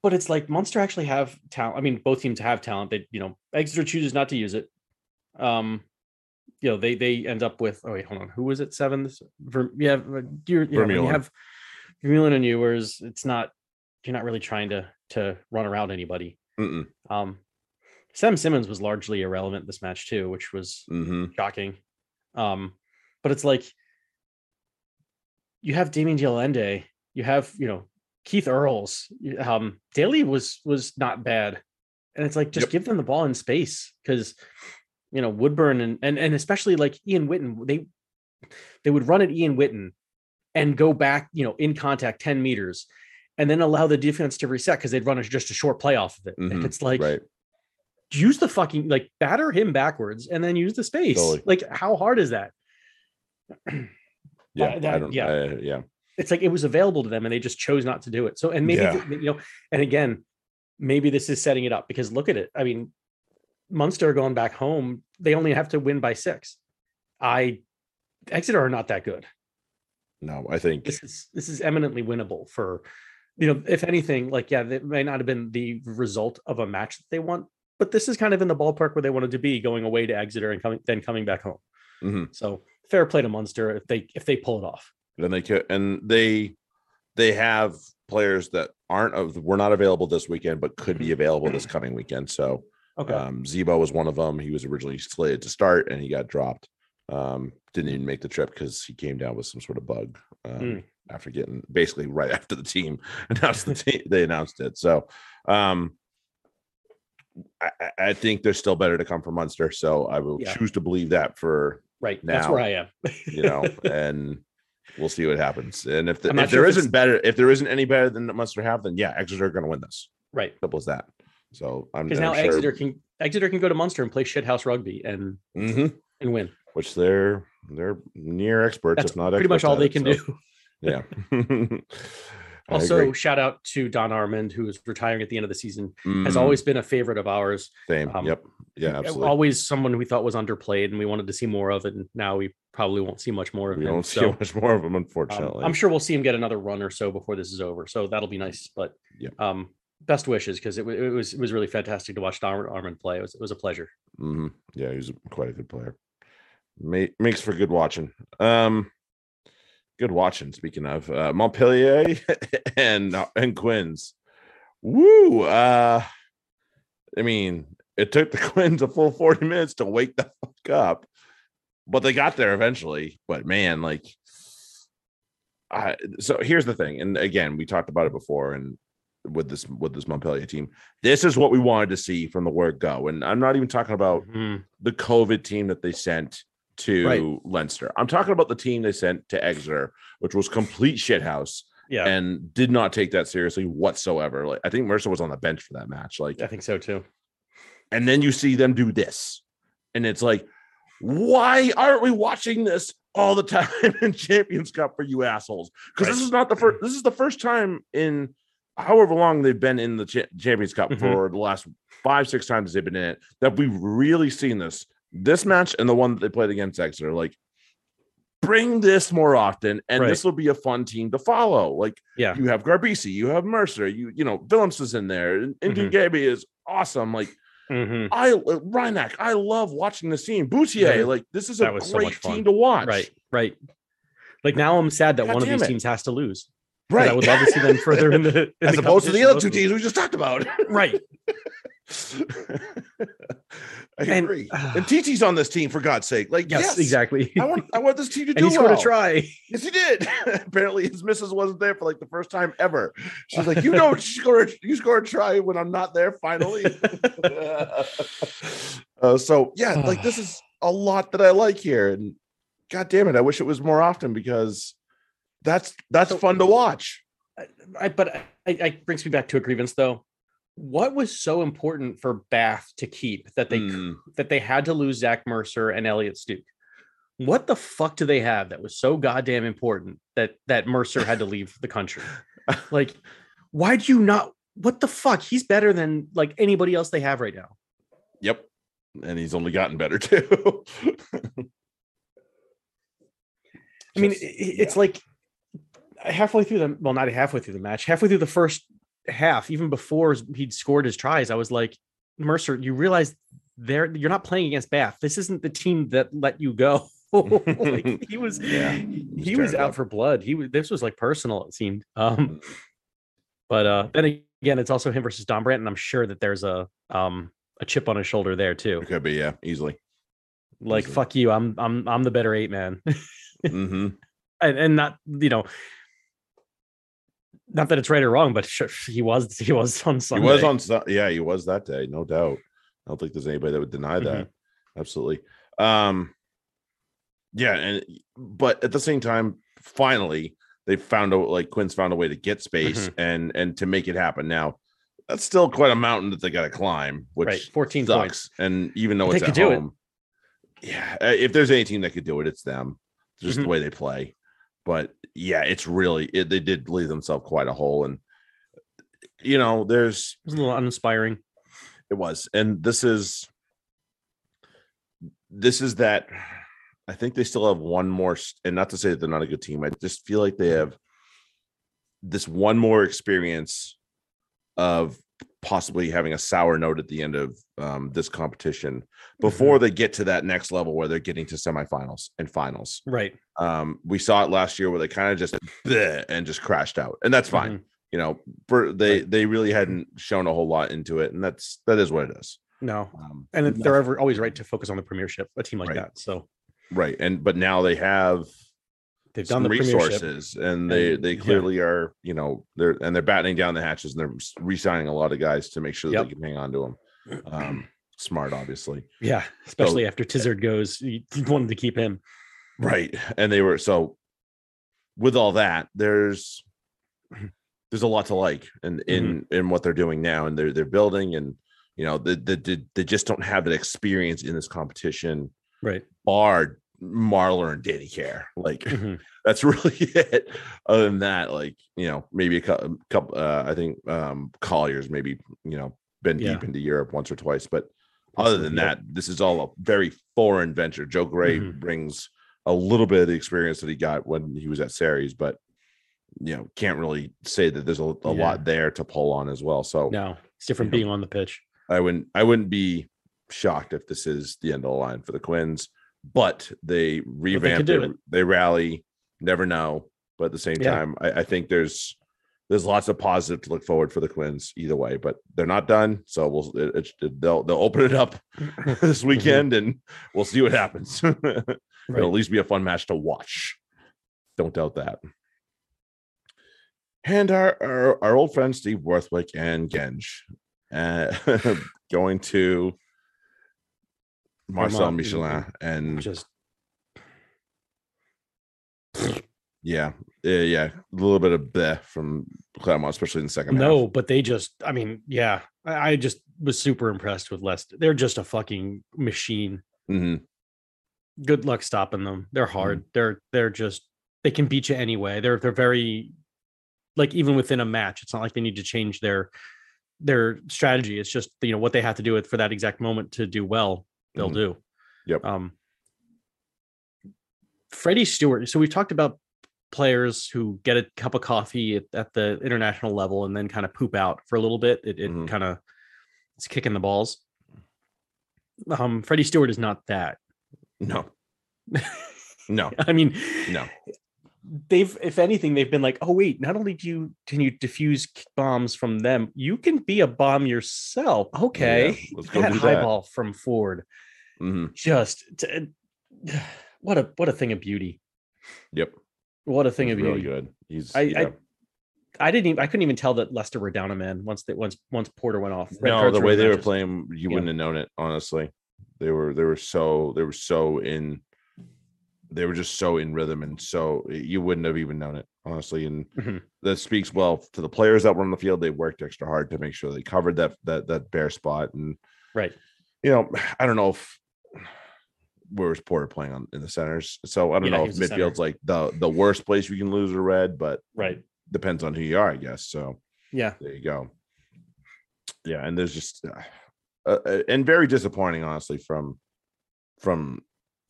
But it's like Munster actually have talent. I mean, both teams have talent. They, you know, Exeter chooses not to use it. Um, you know, they they end up with. Oh wait, hold on. Who was it? Seven. This- Ver, yeah, you're, you, know, you have Vermeulen and Ewers. It's not. You're not really trying to to run around anybody. Mm-mm. Um, Sam Simmonds was largely irrelevant this match too, which was hmm shocking. Um, but it's like you have Damian de Allende, you have you know Keith Earls. Um, Daly was was not bad, and it's like just Yep. give them the ball in space because you know Woodburn and and and especially like Ian Whitten, they they would run at Ian Whitten and go back, you know, in contact ten meters. And then allow the defense to reset because they'd run a, just a short play off of it. And Mhm. it's like, right. use the fucking like batter him backwards and then use the space. Totally. Like, how hard is that? Yeah. that- I don't, yeah. I- yeah. It's like it was available to them and they just chose not to do it. So, and maybe, Yeah. you know, and again, maybe this is setting it up because look at it. I mean, Munster going back home, they only have to win by six. I, Exeter are not that good. No, I think This is this is eminently winnable for, you know, if anything, like yeah, that may not have been the result of a match that they want, but this is kind of in the ballpark where they wanted to be, going away to Exeter and coming then coming back home. Mhm. So fair play to Munster if they if they pull it off. and they could and they they have players that aren't of were not available this weekend but could be available this coming weekend. So Okay. um Zebo was one of them. He was originally slated to start and he got dropped. Um didn't even make the trip because he came down with some sort of bug um, Mm. after getting basically right after the team announced the team they announced it. So um I, I- I think they're still better to come from Munster. So I will Yeah. choose to believe that for right. Now, That's where I am. you know, and we'll see what happens. And if, the, if sure there if isn't better, if there isn't any better than Munster have, then yeah, Exeter are going to win this. right. Simple as that. So I'm Because I'm now sure- Exeter can Exeter can go to Munster and play shithouse rugby and Mhm. and win. which they're they're near experts, That's if not pretty much all they it, can so, do. Yeah. Also, shout out to Don Armand, who is retiring at the end of the season. Has Mm, always been a favorite of ours. same. um, yep. Yeah. Absolutely. Always someone we thought was underplayed, and we wanted to see more of it. And now we probably won't see much more of we him. don't see So, much more of them, um, unfortunately. I'm sure we'll see him get another run or so before this is over. So that'll be nice. But Yeah. um, best wishes because it, it was it was really fantastic to watch Don Armand play. It was it was a pleasure. hmm Yeah, he's quite a good player. Ma- makes for good watching. Um, good watching. Speaking of uh, Montpellier and uh, and Quins, woo! Uh, I mean, it took the Quins a full forty minutes to wake the fuck up, but they got there eventually. But man, like, I so here's the thing, and again, we talked about it before, and with this with this Montpellier team, this is what we wanted to see from the word go. And I'm not even talking about Mhm. the COVID team that they sent to Right. Leinster. I'm talking about the team they sent to Exeter, which was complete shithouse Yeah, and did not take that seriously whatsoever. Like I think Mercer was on the bench for that match. Like, I think so too. and then you see them do this, and it's like, why aren't we watching this all the time in Champions Cup for you assholes? Because this is not the first. This is the first time in however long they've been in the Cha- Champions Cup Mhm. for the last five, six times they've been in it that we've really seen this. This match and the one that they played against Exeter, like. Bring this more often, and Right. this will be a fun team to follow. Like Yeah, you have Garbisi, you have Mercer, you you know Willems is in there, and Mhm. mm is awesome. Like Mhm. I uh, Reinach, I love watching this team. Boutier, Yeah. like this is a was so great team to watch. right, right. Like now, I'm sad that God one of these it. teams has to lose. right. I would love to see them further in the in as the opposed to the other two teams we just talked about. Right. I And- agree. And TT's on this team for God's sake. Like Yes, yes, exactly. I want I want this team to do he's well. going to try. Yes, he did. Apparently, his missus wasn't there for like the first time ever. She's like, you know, you score, you score a try when I'm not there. Finally. uh, so yeah, like this is a lot that I like here, and God damn it, I wish it was more often because that's that's So- fun to watch. I, but I, I brings me back to a grievance though. What was so important for Bath to keep that they Mm, that they had to lose Zach Mercer and Elliot Stooke? what the fuck do they have that was so goddamn important that that Mercer had to leave the country? Like, why do you not? What the fuck? He's better than like anybody else they have right now. Yep. And he's only gotten better too. I mean, Just- i- i- it's like halfway through the well, not halfway through the match, halfway through the first half, even before he'd scored his tries, I was like, Mercer, you realize there you're not playing against Bath. This isn't the team that let you go. like he was, Yeah, he, was he was out up. for blood. He was. This was like personal. It seemed. Um, but uh, then again, it's also him versus Dombrandt, and I'm sure that there's a um a chip on his shoulder there too. it could be, yeah, easily. Like Easily. fuck you, I'm I'm I'm the better eight man. hmm and, and not you know not that it's right or wrong but sure, he was he was on Sunday. He was on Su- yeah, he was that day, no doubt. I don't think there's anybody that would deny that. Absolutely. Um yeah, and but at the same time, finally they found a like Quins found a way to get space and and to make it happen. Now that's still quite a mountain that they got to climb, which right 14 sucks. points And even though But it's at do it. home, yeah, if there's any team that could do it, it's them. Just Mhm. the way they play. But yeah, it's really it, they did leave themselves quite a hole, and you know, there's it was a little uninspiring it was, and this is this is that. I think they still have one more, and not to say that they're not a good team. I just feel like they have this one more experience of possibly having a sour note at the end of um, this competition before they get to that next level where they're getting to semifinals and finals. right Um, we saw it last year where they kind of just bleh and just crashed out, and that's fine. Mhm. You know, for they Right. they really hadn't shown a whole lot into it, and that's that is what it is. no Um, and they're ever always right to focus on the premiership a team like Right. that so right, and but now they have they've done some the resources, and they and- they yeah. clearly are. You know, they're and they're battening down the hatches, and they're re-signing a lot of guys to make sure that Yep. they can hang on to them. Um, smart, obviously. yeah especially after Tizzard goes you wanted to keep him right and they were so with all that there's there's a lot to like in in in what they're doing now and they're they're building and you know they, they- they just don't have that experience in this competition right bar marler and danny care like Mhm. that's really it other than that like you know maybe a couple, couple uh i think um collier's maybe you know been Yeah. deep into europe once or twice but other than that this is all a very foreign venture joe gray Mhm. brings a little bit of the experience that he got when he was at Sarries but you know can't really say that there's a, a Yeah. lot there to pull on as well so no it's different You know, being on the pitch I wouldn't I wouldn't be shocked if this is the end of the line for the Quins, but they revamped do it, it. They rally, never know. But at the same Yeah. time, I, I think there's there's lots of positive to look forward for the Quins either way. But they're not done, so we'll it, it, they'll they'll open it up this weekend and we'll see what happens. It'll at least be a fun match to watch. Don't doubt that. And our, our, our old friend Steve Borthwick and Genge uh, going to Marcel Vermont, Michelin. And just yeah, yeah, yeah, a little bit of bleh from Clermont, especially in the second no half. but they just i mean yeah I, I just was super impressed with leicester they're just a fucking machine hmm good luck stopping them. They're hard. They're they're just they can beat you anyway. They're they're very like even within a match, it's not like they need to change their their strategy. It's just you know what they have to do it for that exact moment to do well, they'll Mhm. do. Yep. Um Freddie Steward. So we've talked about players who get a cup of coffee at, at the international level and then kind of poop out for a little bit. It, it Mhm. kind of it's kicking the balls. Um, Freddie Steward is not that. No, no, I mean, no. They've if anything they've been like oh wait not only do you can you diffuse k- bombs from them you can be a bomb yourself okay let's go that do high that. from ford hmm just t- what a what a thing of beauty Yep, what a thing He's of really beauty good. He's I- I yeah. i didn't even i couldn't even tell that Leicester were down a man once that once once porter went off Red no, the way in they were matches. playing, you Yeah. wouldn't have known it. Honestly, they were they were so they were so in. They were just so in rhythm, and so you wouldn't have even known it, honestly. And Mhm. that speaks well to the players that were on the field. They worked extra hard to make sure they covered that that that bare spot. And right you know, I don't know if where's Porter playing on in the centers? So I don't Yeah, know if was midfield's like the the worst place you can lose a red, but Right. depends on who you are, I guess. So Yeah. there you go. Yeah, and there's just uh, uh, and very disappointing, honestly, from from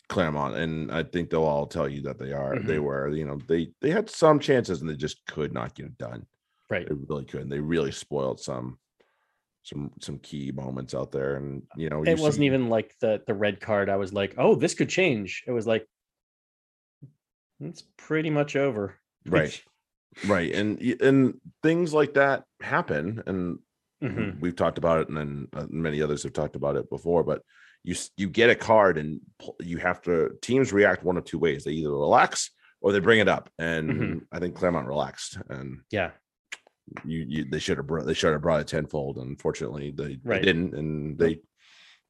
Clermont, and I think they'll all tell you that they are. They Mhm. were, you know, they they had some chances and they just could not get it done. Right. They really couldn't. They really spoiled some some some key moments out there, and you know, you It wasn't see- even like the the red card. I was like, oh, this could change. It was like it's pretty much over. right, right, and and things like that happen, and Mhm. we've talked about it, and then uh, many others have talked about it before. But you you get a card, and you have to teams react one of two ways: they either relax or they bring it up. And Mhm. I think Clermont relaxed, and Yeah. you, you they should have brought they should have brought it tenfold. Unfortunately, they, they didn't, and they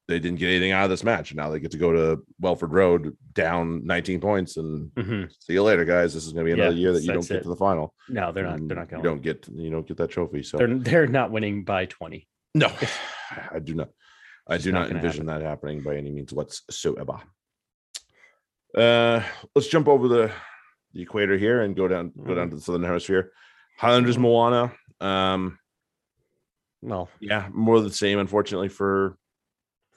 they didn't get anything out of this match. And now they get to go to Welford Road down 19 points, and Mhm. see you later, guys. This is going to be Yeah, another year that you don't get it. to the final. No, they're not. They're not going. You don't get you don't get that trophy. So They're they're not winning by twenty. no, I do not. I do not envision that happening by any means whatsoever. Uh, let's jump over the the equator here and go down go Mm-hmm. down to the southern hemisphere. Highlanders, Moana. Um, Well, yeah, more of the same, unfortunately for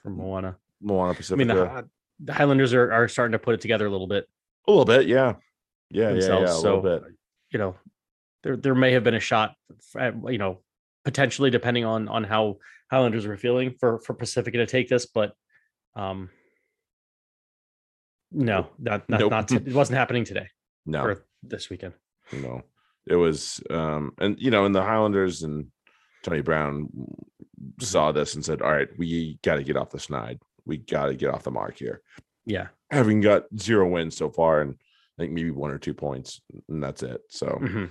for Moana. Moana Pacific. I mean, the, the Highlanders are, are starting to put it together a little bit. a little bit, yeah, yeah, yeah, yeah, a little so, bit. You know, there there may have been a shot. At, you know, potentially depending on on how Highlanders were feeling for for Pacifica to take this, but um, no, not not, Nope. not it wasn't happening today No, or this weekend. you know it was um and you know and the highlanders and tony brown saw this and said all right we got to get off the snide we got to get off the mark here. Yeah, having got zero wins so far and i think maybe one or two points and that's it. So mhm.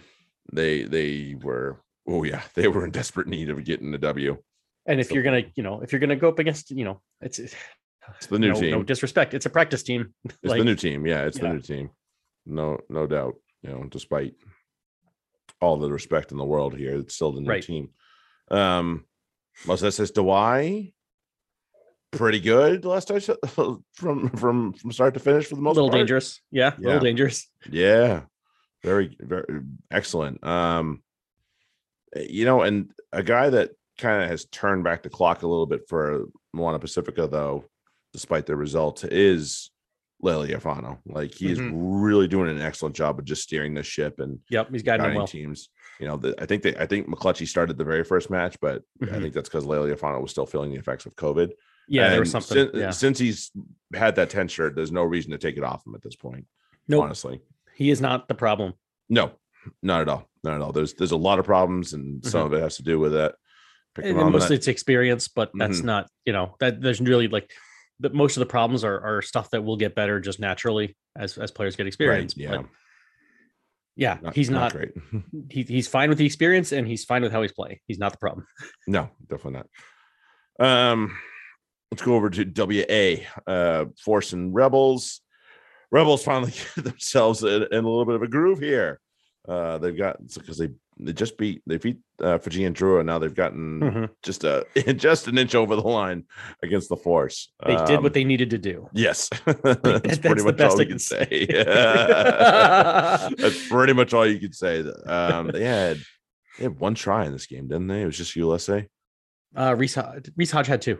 they they were oh yeah they were in desperate need of getting the w and if So- you're gonna, you know, if you're gonna go up against, you know, it's it's the new no, team no disrespect, it's a practice team. it's like- the new team yeah it's yeah. the new team no no doubt you know despite all the respect in the world here it's still the new Right. team um Moses Dewey pretty good last I from from from start to finish for the a most little part. dangerous. Yeah, a Yeah. little dangerous. yeah very very excellent um you know and a guy that kind of has turned back the clock a little bit for Moana Pacifica though despite the result is Lealiifano. Like he's is Mhm. really doing an excellent job of just steering the ship and Yep, he's guiding well. teams. You know, the, I think they I think McClutchy started the very first match, but I Mhm. think that's because Lealiifano was still feeling the effects of COVID. Yeah, there was And something. sin- yeah, Since he's had that 10 shirt, there's no reason to take it off him at this point. no, Honestly. he is not the problem. No, not at all. Not at all. There's there's a lot of problems, and some of it has to do with that. And mostly that- it's experience, but that's Mhm. not, you know, that there's really like the most of the problems are are stuff that will get better just naturally as as players get experience. yeah. But yeah, he's not, great. he, he's fine with the experience and he's fine with how he's playing. He's not the problem. No, definitely not. Um, let's go over to WA. Uh, Force and Rebels. Rebels finally get themselves in, in a little bit of a groove here. Uh, they've got because they they just beat they beat uh, Fijian Drua. And now they've gotten Mhm. just a just an inch over the line against the Force. They did Um, what they needed to do. Yes, that's that's pretty much all you can can say. say. that's pretty much all you could say. Um, they had they had one try in this game, didn't they? It was just USA. Uh, Reece, Hodge- Reece Hodge had two.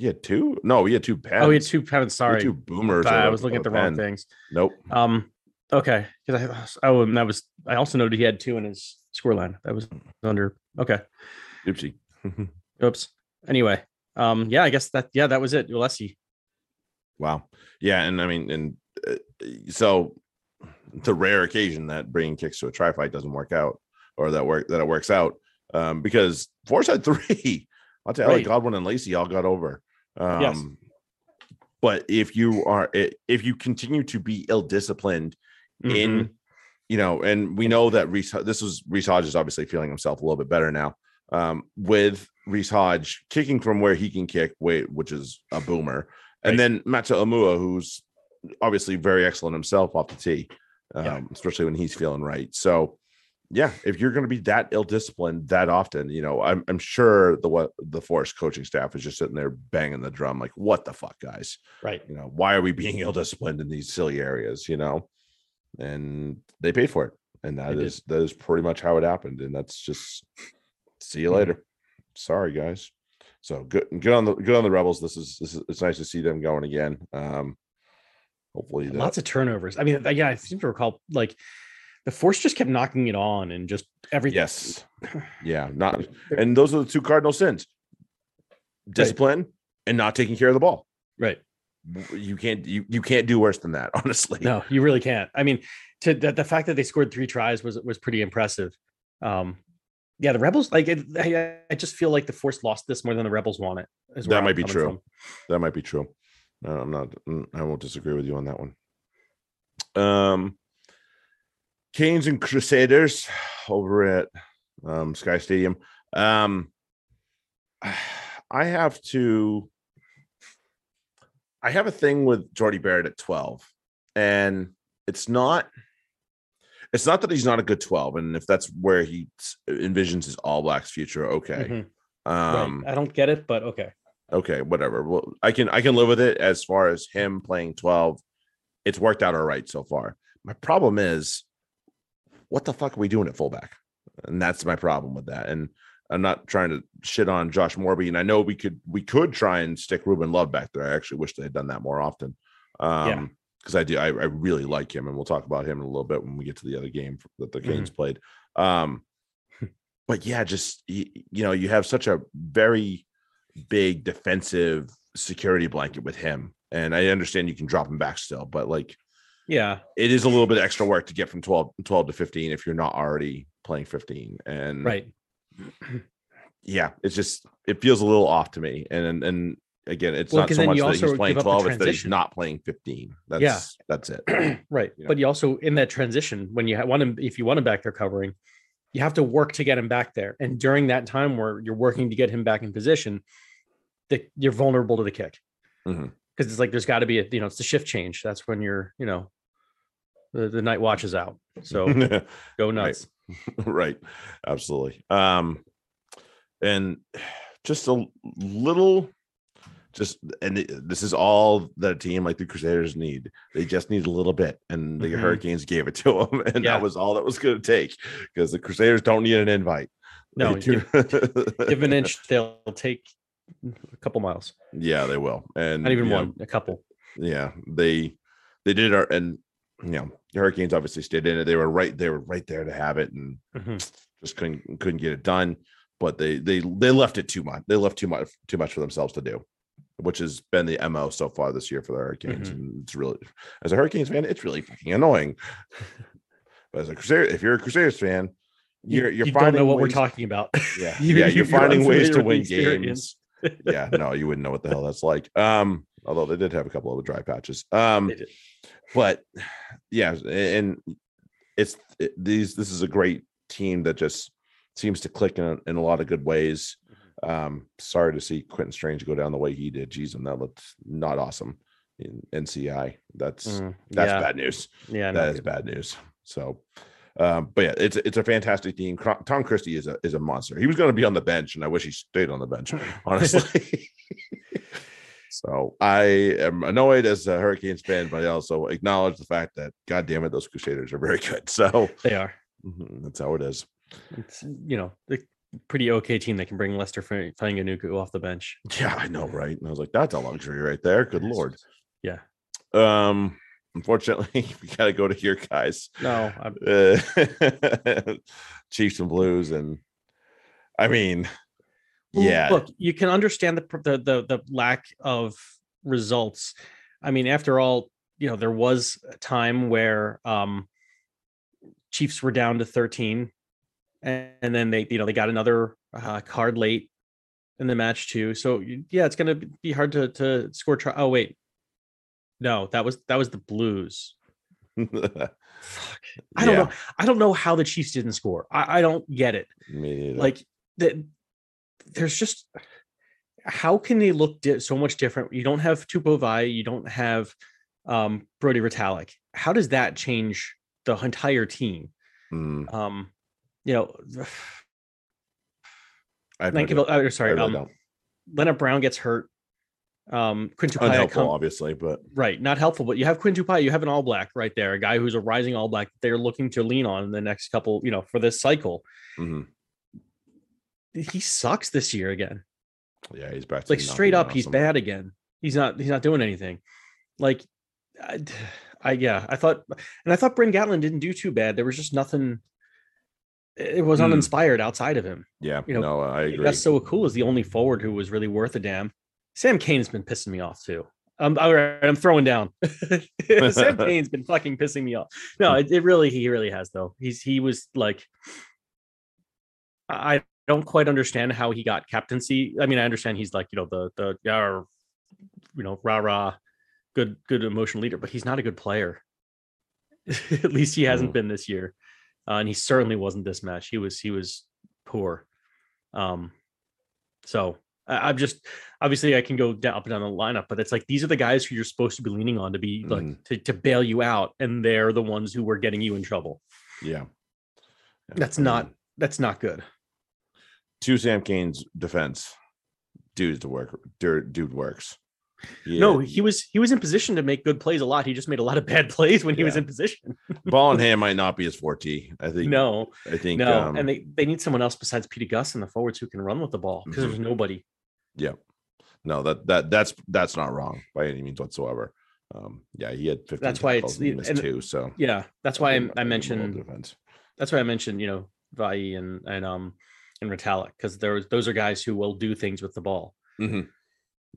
Had two? No, we had two pens. Oh, he had two pens. Sorry, two boomers. I was looking at the a wrong things. Nope. Um, okay, because I oh, and that was I also noted he had two in his score line. That was under. Okay, Oopsie. oops. Anyway, um, yeah, I guess that yeah, that was it. Ulessi. wow. Yeah, and I mean, and uh, so the rare occasion that bringing kicks to a try fight doesn't work out, or that work that it works out, um, because Force had three. I'll tell you, Right. Godwin and Lacey all got over. Um, Yes. But if you are, if you continue to be ill disciplined Mm-hmm. in you know and we know that Reece this was Reece Hodge is obviously feeling himself a little bit better now um with Reece Hodge kicking from where he can kick wait which is a boomer and Right. then Matt To'omua who's obviously very excellent himself off the tee um Yeah. especially when he's feeling right so yeah, if you're going to be that ill disciplined that often, you know, I'm I'm sure the what the Forest coaching staff is just sitting there banging the drum, like, what the fuck, guys? Right. You know, why are we being ill disciplined in these silly areas? You know, and they paid for it, and that They is that is pretty much how it happened, and that's just see you Mhm. later. Sorry, guys. So good, good on the good on the rebels. This is this is it's nice to see them going again. Um, hopefully, that, Lots of turnovers. I mean, yeah, I seem to recall like the force just kept knocking it on and just everything. yes, yeah, not and those are the two cardinal sins: discipline and not taking care of the ball. Right. You can't you you can't do worse than that, honestly. No, you really can't. I mean, to the, the fact that they scored three tries was was pretty impressive. Um, yeah, the rebels like it, I, I just feel like the force lost this more than the rebels won it. is That where I'm might be true. from. That might be true. No, I'm not. mm, I won't disagree with you on that one. Um, Canes and Crusaders over at um, Sky Stadium. Um, I have to. I have a thing with Jordie Barrett at 12, and it's not. It's not that he's not a good 12, and if that's where he envisions his All Blacks future, okay. Mhm. Um, right. I don't get it, but okay. okay whatever well i can i can live with it as far as him playing 12 it's worked out all right so far my problem is what the fuck are we doing at fullback and that's my problem with that and i'm not trying to shit on josh moorby and i know we could we could try and stick ruben love back there i actually wish they had done that more often um because i do I, I really like him and we'll talk about him in a little bit when we get to the other game that the canes played um but yeah just you, you know you have such a very big defensive security blanket with him. And I understand you can drop him back still, but like Yeah. it is a little bit extra work to get from 12, 12 to 15 if you're not already playing 15. And Right. Yeah, it's just it feels a little off to me. And and, and again, it's Well, not so much that he's playing 12, it's that he's not playing 15. That's that's it. right. Yeah. But you also in that transition when you want him, if you want him back there covering, you have to work to get him back there. And during that time where you're working to get him back in position, that you're vulnerable to the kick. Because Mhm. it's like there's got to be a you know it's the shift change. That's when you're you know the, the night watch is out. So go nuts. right absolutely um and just a little just and this is all that a team like the crusaders need they just need a little bit and the Mhm. hurricanes gave it to them and Yeah. that was all that was going to take because the crusaders don't need an invite No, do- Give an inch, they'll take a couple miles. yeah they will and Not even you know, one, a couple. yeah they they did our and you know the hurricanes obviously stayed in it they were right they were right there to have it and Mhm. just couldn't couldn't get it done but they they they left it too much they left too much too much for themselves to do which has been the mo so far this year for the hurricanes Mhm. and it's really as a hurricanes fan it's really fucking annoying but as a crusader if you're a crusaders fan You- you're you're you finding don't know what we're talking about. yeah yeah you're you're finding ways to win games yeah no you wouldn't know what the hell that's like um although they did have a couple of dry patches. Um but yeah and it's it, these this is a great team that just seems to click in, in a lot of good ways. Mm-hmm. um sorry to see quinten strange go down the way he did. Jeez and that looked not awesome in nci that's Mm, that's yeah, bad news. Yeah, that is bad news. So um but yeah it's it's a fantastic team. Tom christie is a is a monster. He was going to be on the bench and i wish he stayed on the bench honestly. so I am annoyed as a Hurricanes fan, but I also acknowledge the fact that, God damn it, those Crusaders are very good. So They are. mhm, that's how it is. It's you know the pretty okay team that can bring Leicester Fainga'anuku off the bench. Yeah, I know, right? And I was like, that's a luxury right there. Good lord. Yeah. Um, unfortunately, we got to go to here, guys. No, I'm, Uh, Chiefs and Blues, and I mean, yeah, Look, you can understand the, the the the lack of results. I mean, after all, you know, there was a time where um Chiefs were down to 13 and, and then they you know, they got another uh, card late in the match too. So yeah, it's going to be hard to to score try- Oh wait. No, that was that was the Blues. Fuck. I don't know. I don't know how the Chiefs didn't score. I, I don't get it like that there's just how can they look di- so much different you don't have tupou vaa'i you don't have um Brodie Retallick. how does that change the entire team Mm, um you know, I have no you. Uh, I sorry, really um. Leonard Brown gets hurt. Um, Quinn Tupaea come- obviously, but right, not helpful, but you have Quinn Tupaea, you have an all black right there, a guy who's a rising all black they're looking to lean on in the next couple, you know, for this cycle. mhm. He sucks this year again. yeah, he's back. to like straight up he's bad again he's not he's not doing anything like I, I yeah i thought and i thought bryn gatland didn't do too bad there was just nothing it was Hmm. uninspired outside of him Yeah, you know, no, I agree. that's so cool is the only forward who was really worth a damn sam cane's been pissing me off too I'm, all right, I'm throwing down. Sam Cane's been fucking pissing me off. No, it, it really, he really has though. He's he was like, I don't quite understand how he got captaincy. I mean, I understand he's like, you know, the the you know, rah rah, good good emotional leader, but he's not a good player. At least he hasn't Mm. been this year, uh, and he certainly wasn't this match. He was he was poor. Um, so I, I'm just obviously I can go down up and down the lineup, but it's like these are the guys who you're supposed to be leaning on to be like Mhm. to, to bail you out, and they're the ones who were getting you in trouble. yeah. Yeah, That's I not that's not good. To Sam Cane's defense. Dude's the work. Dude, dude works. No, he was he was in position to make good plays a lot. He just made a lot of bad plays when he was in position. ball in hand might not be his forte. I think. No, I think. no, um, and they they need someone else besides Pita Gus in the forwards who can run with the ball because Mhm. there's nobody. Yeah, no that that that's that's not wrong by any means whatsoever. Um, yeah, he had 15 That's why it's and he the- missed and- two. So Yeah, that's why I, I give him a little mentioned that's why I mentioned you know Vaa'i and and um and Retallick because there's those are guys who will do things with the ball. Mhm.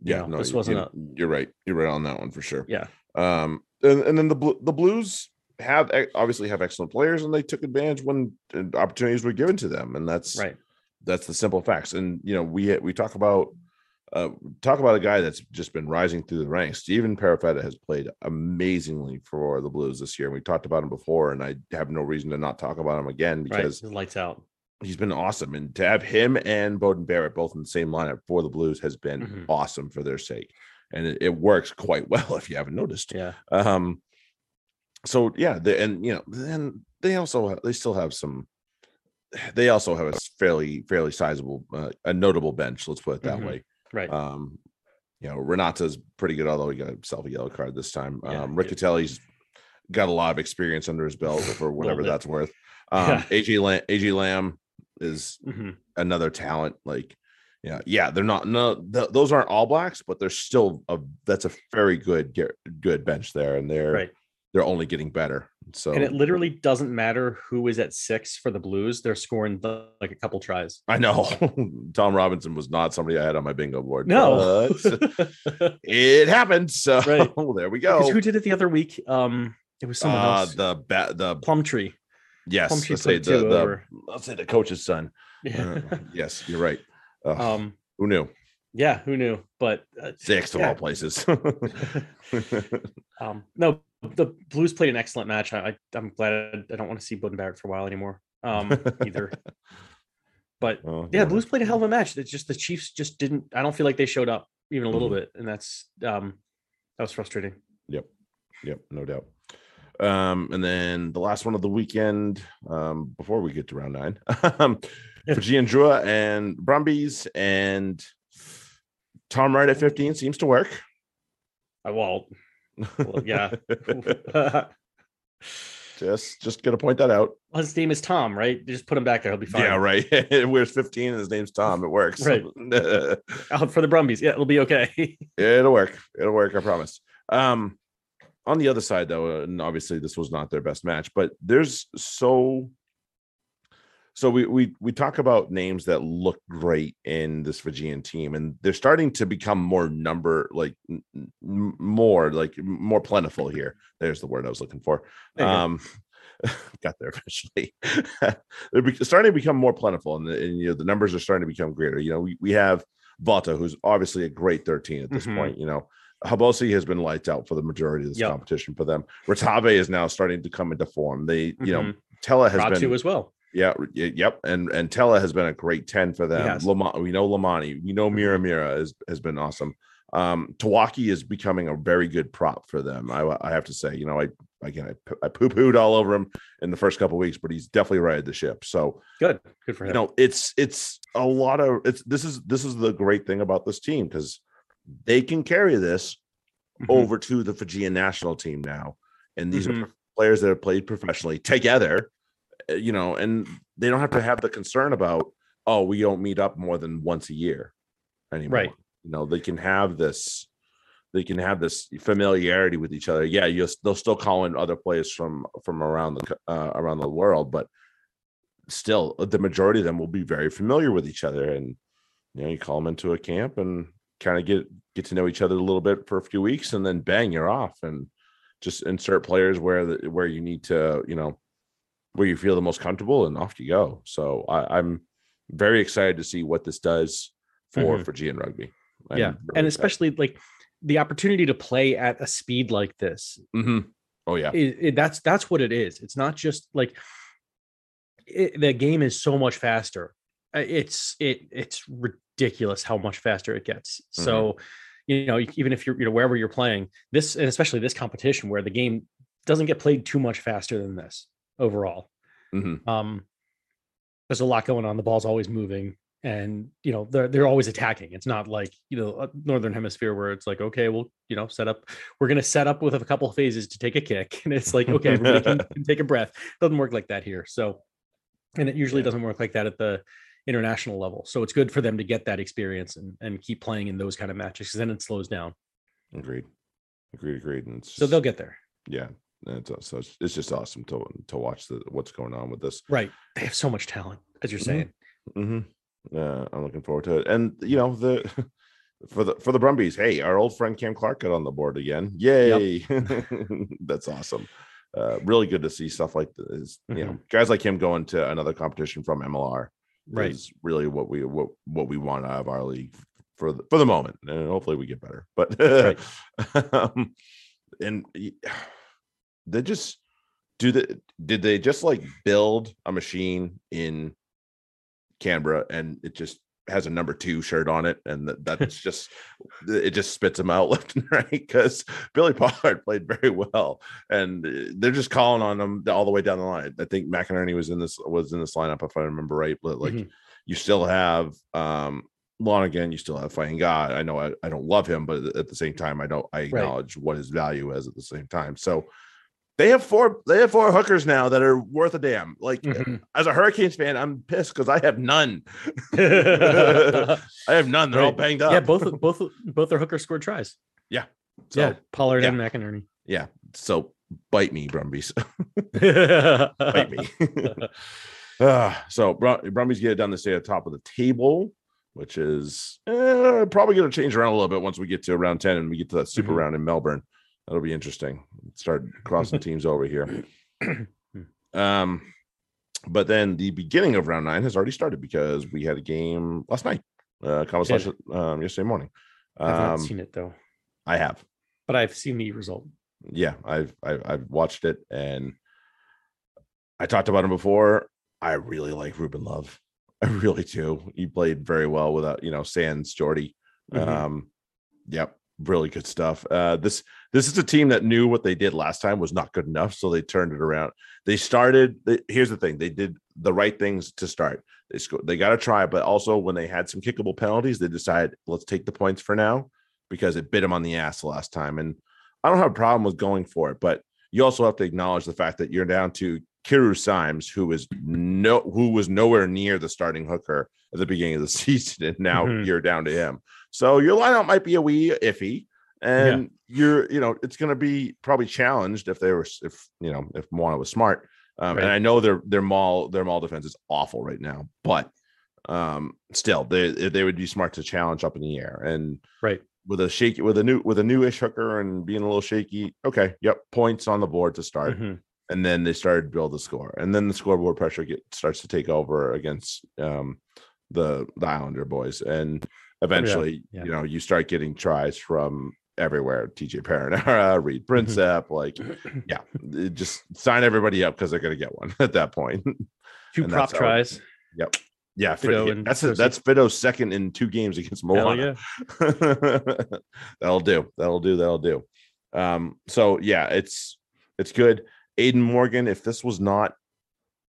Yeah, know, no, this you- wasn't you- You're right. You're right on that one for sure. Yeah, Um, and, and then the the Blues have obviously have excellent players, and they took advantage when opportunities were given to them, and that's right. that's the simple facts. And you know, we we talk about uh talk about a guy that's just been rising through the ranks. Stephen Perofeta has played amazingly for the Blues this year. And we talked about him before, and I have no reason to not talk about him again because his lights out. He's been awesome. And to have him and Beauden Barrett both in the same lineup for the Blues has been Mhm. awesome for their sake. And it, it works quite well if you haven't noticed. Yeah, Um so yeah, the, and you know, then they also they still have some they also have a fairly fairly sizable uh, a notable bench, let's put it that Mhm. way. right. Um you know, Renata's pretty good, although he got himself a yellow card this time. Yeah, Um. Riccitelli's got a lot of experience under his belt for whatever that's worth. Um Yeah. AJ Lam, AJ Lam is Mhm. another talent like yeah yeah they're not no th- those aren't all blacks but they're still a that's a very good good bench there and they're Right. they're only getting better so And it literally doesn't matter who is at six for the Blues. They're scoring the, like a couple tries. i know tom robinson was not somebody i had on my bingo board No, it happened so Right. there we because go who did it the other week? Um, it was someone uh else. the ba- the Plumtree. Yes let's say the, the let's say the coach's son Yeah. Uh, yes you're right um. who knew Yeah. Who knew? But uh, sixth of yeah. all places um. No, the Blues played an excellent match. I, I'm glad I don't want to see Beauden Barrett for a while anymore. Um. either. But Oh, yeah, yeah. Blues played a hell of a match. It's just the Chiefs just didn't. I don't feel like they showed up even a little Mhm. bit, and that's um that was frustrating. Yep, yep, no doubt. Um, and then the last one of the weekend, um, before we get to round nine, um, Fijian Drua and Brumbies and Tom Wright at 15 seems to work. I well, well yeah. just just gonna point that out. Well, his name is Tom, right? Just put him back there. He'll be fine. Yeah, right. Wears 15 and his name's Tom. It works. Right. Out for the Brumbies. Yeah, it'll be okay. It'll work. It'll work. I promise. Um, on the other side, though, and obviously this was not their best match, but there's so. So we we we talk about names that look great in this Fijian team, and they're starting to become more number like n- more like more plentiful here. There's the word I was looking for. Go. Um, got there eventually. they're be- starting to become more plentiful, and, the, and you know the numbers are starting to become greater. You know, we, we have Volta, who's obviously a great 13 at this Mhm. point. You know, Habosi has been lights out for the majority of this Yep. competition for them. Ratabe is now starting to come into form. They, you know, Mhm. Tella has Ratu been, as well. yeah, yep, and and Tella has been a great 10 for them. Lama, we know Lamani, we know Mira Mira has, has been awesome. Um, Tawaki is becoming a very good prop for them. I, I have to say, you know, I again, I, I poo pooed all over him in the first couple weeks, but he's definitely righted the ship. So Good. Good for him. you know, it's it's a lot of it's this is this is the great thing about this team because they can carry this Mhm. over to the Fijian national team now, and these Mhm. are players that have played professionally together, uh, you know, and they don't have to have the concern about oh we don't meet up more than once a year anymore. Right. You know, they can have this. They can have this familiarity with each other. Yeah, you'll they'll still call in other players from from around the uh, around the world, but still the majority of them will be very familiar with each other and you know you call them into a camp and kind of get get to know each other a little bit for a few weeks and then bang you're off and just insert players where the where you need to you know where you feel the most comfortable and off you go so I, i'm very excited to see what this does for Mhm. Fijian rugby I'm yeah. really And excited. especially like the opportunity to play at a speed like this Mhm. oh yeah it, it- that's that's what it is it's not just like it, the game is so much faster Uh, it's it it's ridiculous how much faster it gets. So you know even if you're you know wherever you're playing this and especially this competition where the game doesn't get played too much faster than this overall Mhm. um there's a lot going on. The ball's always moving and you know they're they're always attacking. It's not like you know a northern hemisphere where it's like okay we'll you know set up we're going to set up with a couple of phases to take a kick. And it's like okay everybody can, can take a breath. Doesn't work like that here. So and it usually Yeah. doesn't work like that at the international level so it's good for them to get that experience and, and keep playing in those kind of matches because then it slows down agreed agreed agreed and so they'll get there yeah it's, so it's, just awesome to to watch the what's going on with this right they have so much talent as you're Mhm. saying hmm Uh, I'm looking forward to it. And you know, the for the for the Brumbies, hey, our old friend Cam Clark got on the board again. Yay! That's awesome. Uh, really good to see stuff like this. You know, guys like him going to another competition from MLR right is really what we what what we want out of our league for the, for the moment, and hopefully we get better. But um, and they just do the did they just like build a machine in Canberra and it just has a number two shirt on it and that, that's just it just spits them out left and right because Billy Pollard played very well and uh, they're just calling on them all the way down the line. I think McInerney was in this was in this lineup if I remember right, but like Mhm. you still have um Lonergan, you still have Fighting God. I know I, I don't love him, but at the same time, I don't I acknowledge what his value is at the same time. So they have four they have four hookers now that are worth a damn. Like Mhm. as a Hurricanes fan, I'm pissed because I have none. I have none. They're all banged up. yeah both both both their hookers scored tries Yeah. So, yeah pollard yeah. and mcinerney yeah. So bite me, Brumbies. bite me. Ah, so Brum- Brumbies get it done to stay at the top of the table, which is eh, probably going to change around a little bit once we get to round 10 and we get to that super Mhm. round in Melbourne. That'll be interesting. Start crossing teams over here. Um, but then the beginning of round nine has already started because we had a game last night, uh, conversation um, yesterday morning. i've not Um, seen it though I have. but i've seen the result yeah I've, I've i've watched it and i talked about him before i really like ruben love i really do he played very well without you know sans jordie Mhm. um yep really good stuff uh this this is a team that knew what they did last time was not good enough so they turned it around they started they, here's the thing they did the right things to start they scored they got to try but also when they had some kickable penalties they decided let's take the points for now because it bit them on the ass the last time and I don't have a problem with going for it, but you also have to acknowledge the fact that you're down to Kereru-Symes, who is no who was nowhere near the starting hooker at the beginning of the season, and now Mhm. you're down to him. So your lineup might be a wee iffy, and you're you know it's going to be probably challenged if they were if you know if Moana was smart. Um, Right. And I know their their maul their maul defense is awful right now, but um still they they would be smart to challenge up in the air and right with a shaky with a new with a newish hooker and being a little shaky. Okay, yep, points on the board to start, Mhm. and then they started to build the score, and then the scoreboard pressure get, starts to take over against um, the the Islander boys, and eventually, yeah. you know, you start getting tries from everywhere. TJ Perenara, Reed Prinsep, like, yeah, just sign everybody up because they're gonna get one at that point. two And prop how it- tries Yep. Yeah, Fido that's Josie. that's Fido's second in two games against Moana. yeah that'll do. That'll do. That'll do. Um, so yeah, it's It's good. Aidan Morgan, if this was not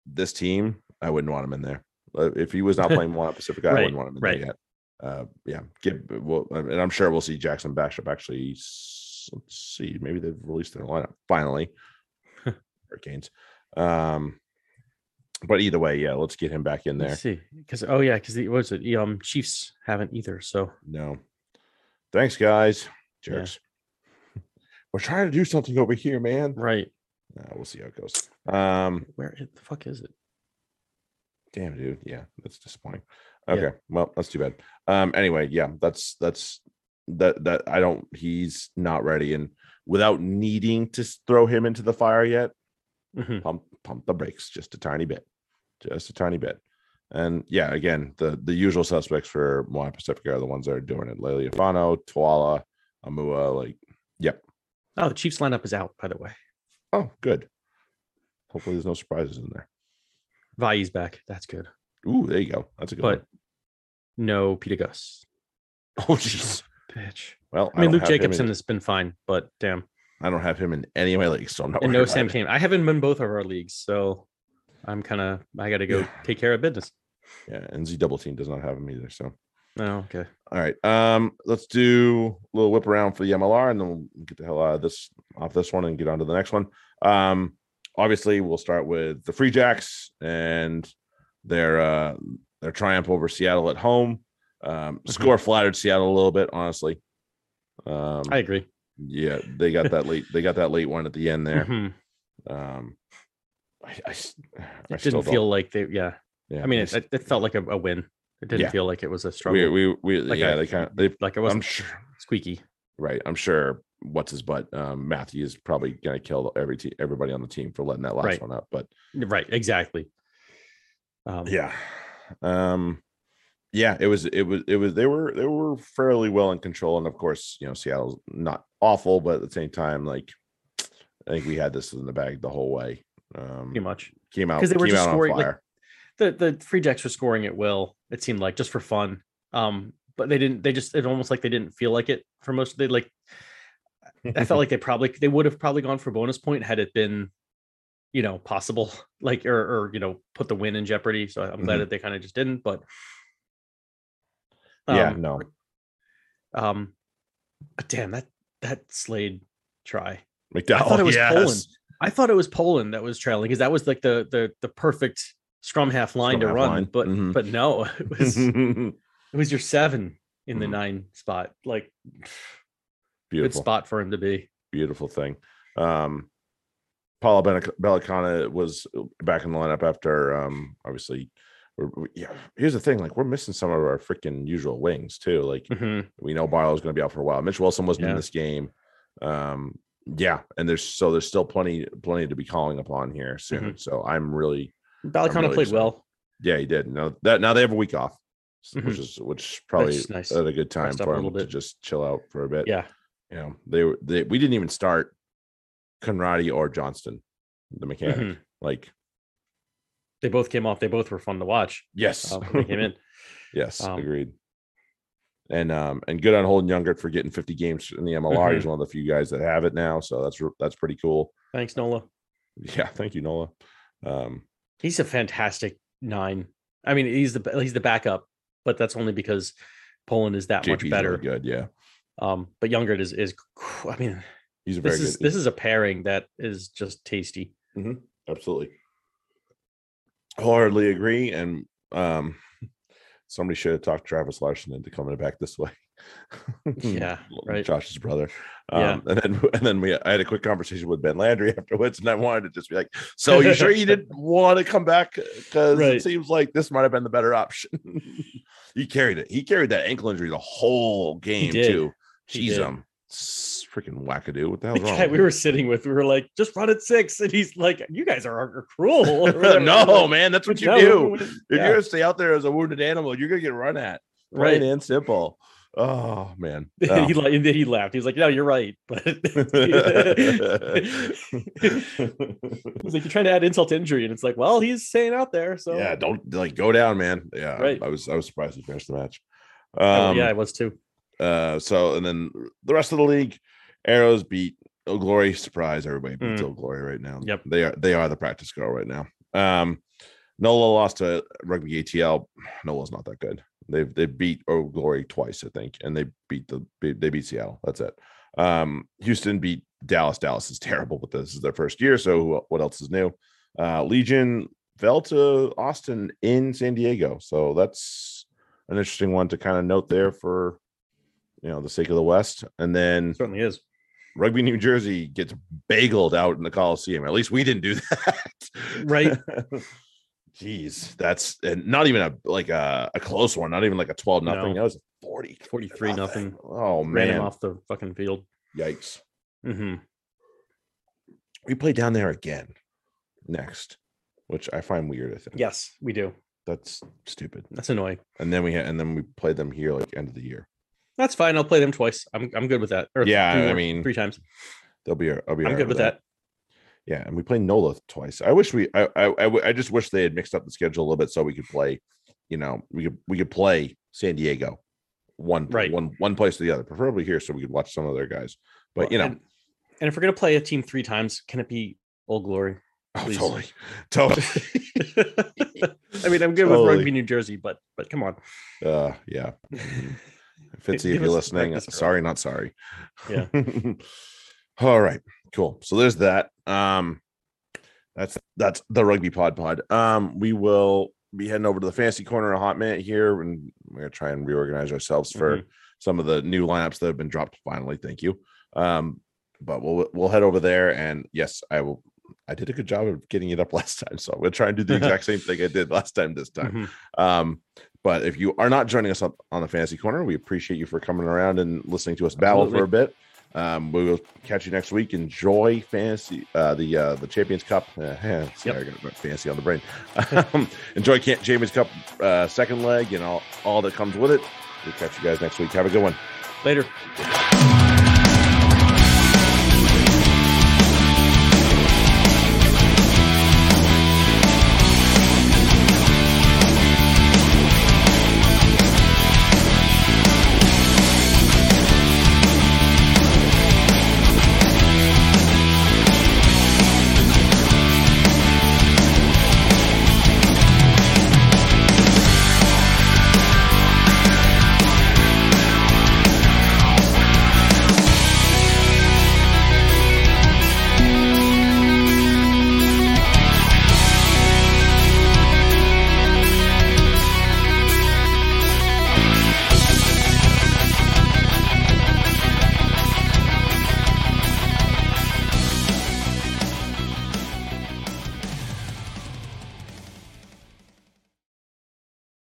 this team, I wouldn't want him in there. Uh, If he was not playing Moana Pacific, I Right, wouldn't want him in right. there yet. Uh, yeah, give well, and I'm sure we'll see Jackson Bachop actually. Let's see, maybe they've released their lineup finally. Hurricanes. Um, but either way, yeah, let's get him back in there. Let's see, because oh yeah, because the what was it? The, Um, Chiefs haven't either. So No. Thanks, guys. Yeah. Jerks. We're trying to do something over here, man. right, Uh, we'll see how it goes. Um, where the fuck is it? damn, dude. Yeah, that's disappointing. Yeah. Okay, well, that's too bad. Um, anyway, yeah, that's that's that that I don't. He's not ready, and without needing to throw him into the fire yet, Mhm. pump pump the brakes just a tiny bit, just a tiny bit. And yeah, again, the the usual suspects for Moana Pacifica are the ones that are doing it: Lealiifano, Tuala, Amua. Like, yep. Oh, the Chiefs lineup is out by the way. Oh, good. Hopefully, there's no surprises in there. Vaa'i's back. That's good, Ooh, there you go. That's a good but one. No Pita Gus. Oh, jeez. Bitch. Well, I mean, Luke him in- Jacobson has been fine, but damn, I don't have him in any of my leagues, so I'm not. and no Sam. Cane. I have him in both of our leagues, so I'm kind of I got to go Yeah. take care of business. Yeah, and Z Double Team does not have him either. So, Oh, okay. all right. Um, let's do a little whip around for the MLR, and then we'll get the hell out of this off this one and get on to the next one. Um, obviously, we'll start with the Free Jacks and their uh their triumph over Seattle at home. Um, Mhm. score flattered Seattle a little bit, honestly. Um, I agree. yeah, they got that late. They got that late one at the end there. Mhm. Um, I, I I didn't feel like they. Yeah, Yeah, I mean, it, it, felt like a, a win. It didn't Yeah. feel like it was a struggle. we we we like yeah a- they kind of they like it I'm wasn't sure squeaky. right I'm sure what's his butt um Matthew is probably gonna kill every team everybody on the team for letting that last Right. one up but Right. Exactly. Um, yeah um yeah it was it was it was they were they were fairly well in control and of course you know Seattle's not awful but at the same time like I think we had this in the bag the whole way um Pretty much. came out because they were just scoring, like, The the free jacks were scoring at will. It seemed like just for fun. Um, but they didn't. They just. It almost like they didn't feel like it for most. They like. I felt like they probably they would have probably gone for bonus point had it been, you know, possible. Like or or you know put the win in jeopardy. So I'm glad Mhm. that they kind of just didn't. But yeah um, no Um, but damn that that Slade try. McDowell I thought it was yes. Poland. I thought it was Poland that was trailing because that was like the the the perfect scrum half line Scrum to half run. line, But mhm. but no, it was it was your seven in the Mhm. nine spot. Like good beautiful spot for him to be. beautiful thing. Um, Paula Balekana was back in the lineup after, um, obviously. Yeah, here's the thing: like we're missing some of our freaking usual wings too. Like Mhm. we know Barlow's going to be out for a while. Mitch Wilson wasn't in this game. Um, yeah, and there's so there's still plenty plenty to be calling upon here soon. So I'm really Balekana really played excited. well. yeah, he did. Now that now they have a week off, s- which is which probably is nice. at a good time Rest for him to just chill out for a bit Yeah. you know they were they we didn't even start Conradi or Johnston, the mechanic. Mhm. Like, They both came off. They both were fun to watch. yes, Uh, they came in. yes, Um, agreed. And um and good on Holden Youngert for getting 50 games in the MLR. He's Mm-hmm. one of the few guys that have it now, so that's that's pretty cool. Thanks, Nola. Yeah, thank you, Nola. Um, He's a fantastic nine. I mean, he's the he's the backup, but that's only because Poland is that much better. really good. Yeah, Um, but Youngert is is. I mean, he's a very this is good. this is a pairing that is just tasty. absolutely wholeheartedly agree and um somebody should have talked travis larson into coming back this way Yeah, right. josh's brother Yeah. um and then and then we i had a quick conversation with ben landry afterwards and i wanted to just be like so you sure you didn't want to come back because Right. it seems like this might have been the better option he carried it he carried that ankle injury the whole game too jeez did. Freaking wackadoo what the The wrong guy we were sitting with, we were like, just run at six, and he's like, "You guys are, are cruel." no, Like, man, that's what you "No, do. If Yeah, you're gonna stay out there as a wounded animal, you're gonna get run at. Plain right. and simple. Oh man. Oh. he, and then he laughed. He's like, "No, you're right." But he's like, "You're trying to add insult to injury," and it's like, "Well, he's staying out there." So yeah, don't like go down, man. Yeah, Right. I was I was surprised he finished the match. Oh, Um, yeah, I was too. Uh, so and then the rest of the league, Arrows beat Oh Glory surprise everybody beats Mm. Old Glory right now. Yep. They are they are the practice squad right now. Um Nola lost to rugby ATL. Nola's not that good. They've they beat Old Glory twice, I think, and they beat the they beat Seattle. That's it. Um Houston beat Dallas. Dallas is terrible, but this is their first year. So what else is new? Uh Legion fell to Austin in San Diego. So that's an interesting one to kind of note there for you know the sake of the West. And then certainly is. Rugby New Jersey gets bageled out in the Coliseum. At least we didn't do that. Right. Jeez, that's and not even a like a, a close one, not even like a 12 nothing. No. That was 40 43 nothing. Oh Ran him man. off the fucking field. Yikes. Mm-hmm. We play down there again next, which I find weird. I think Yes, we do. that's stupid. That's annoying. And then we had and then we play them here like end of the year. That's fine. I'll play them twice. I'm I'm good with that. Or Yeah, three I mean, three times. They'll be I'll be I'm good with that. Yeah, and we play Nola twice. I wish we I I just wish they had mixed up the schedule a little bit so we could play, you know, we could we could play San Diego one Right. one one place to the other, preferably here so we could watch some of their guys. But Well, you know, and, and if we're gonna play a team three times, can it be Old Glory? oh, totally. Totally. I mean, I'm good Totally. with rugby New Jersey, but but come on. uh yeah. Fitzy, if you're listening, sorry, not sorry. Yeah. All right, cool. So there's that. Um that's that's the rugby pod pod. Um we will be heading over to the fantasy corner in a hot minute here and we're gonna try and reorganize ourselves for Mhm. some of the new lineups that have been dropped finally. Thank you. Um but we'll we'll head over there and yes, I will I did a good job of getting it up last time. So I'm gonna try and do the exact same thing I did last time this time. Mhm. Um, but if you are not joining us up on the fantasy corner, we appreciate you for coming around and listening to us babble for a bit. Um, we will catch you next week. Enjoy fantasy, uh, the uh, the Champions Cup. Uh, see, Yep. I got fancy on the brain. Um, enjoy Champions Cup uh, second leg and all all that comes with it. We'll catch you guys next week. Have a good one. Later.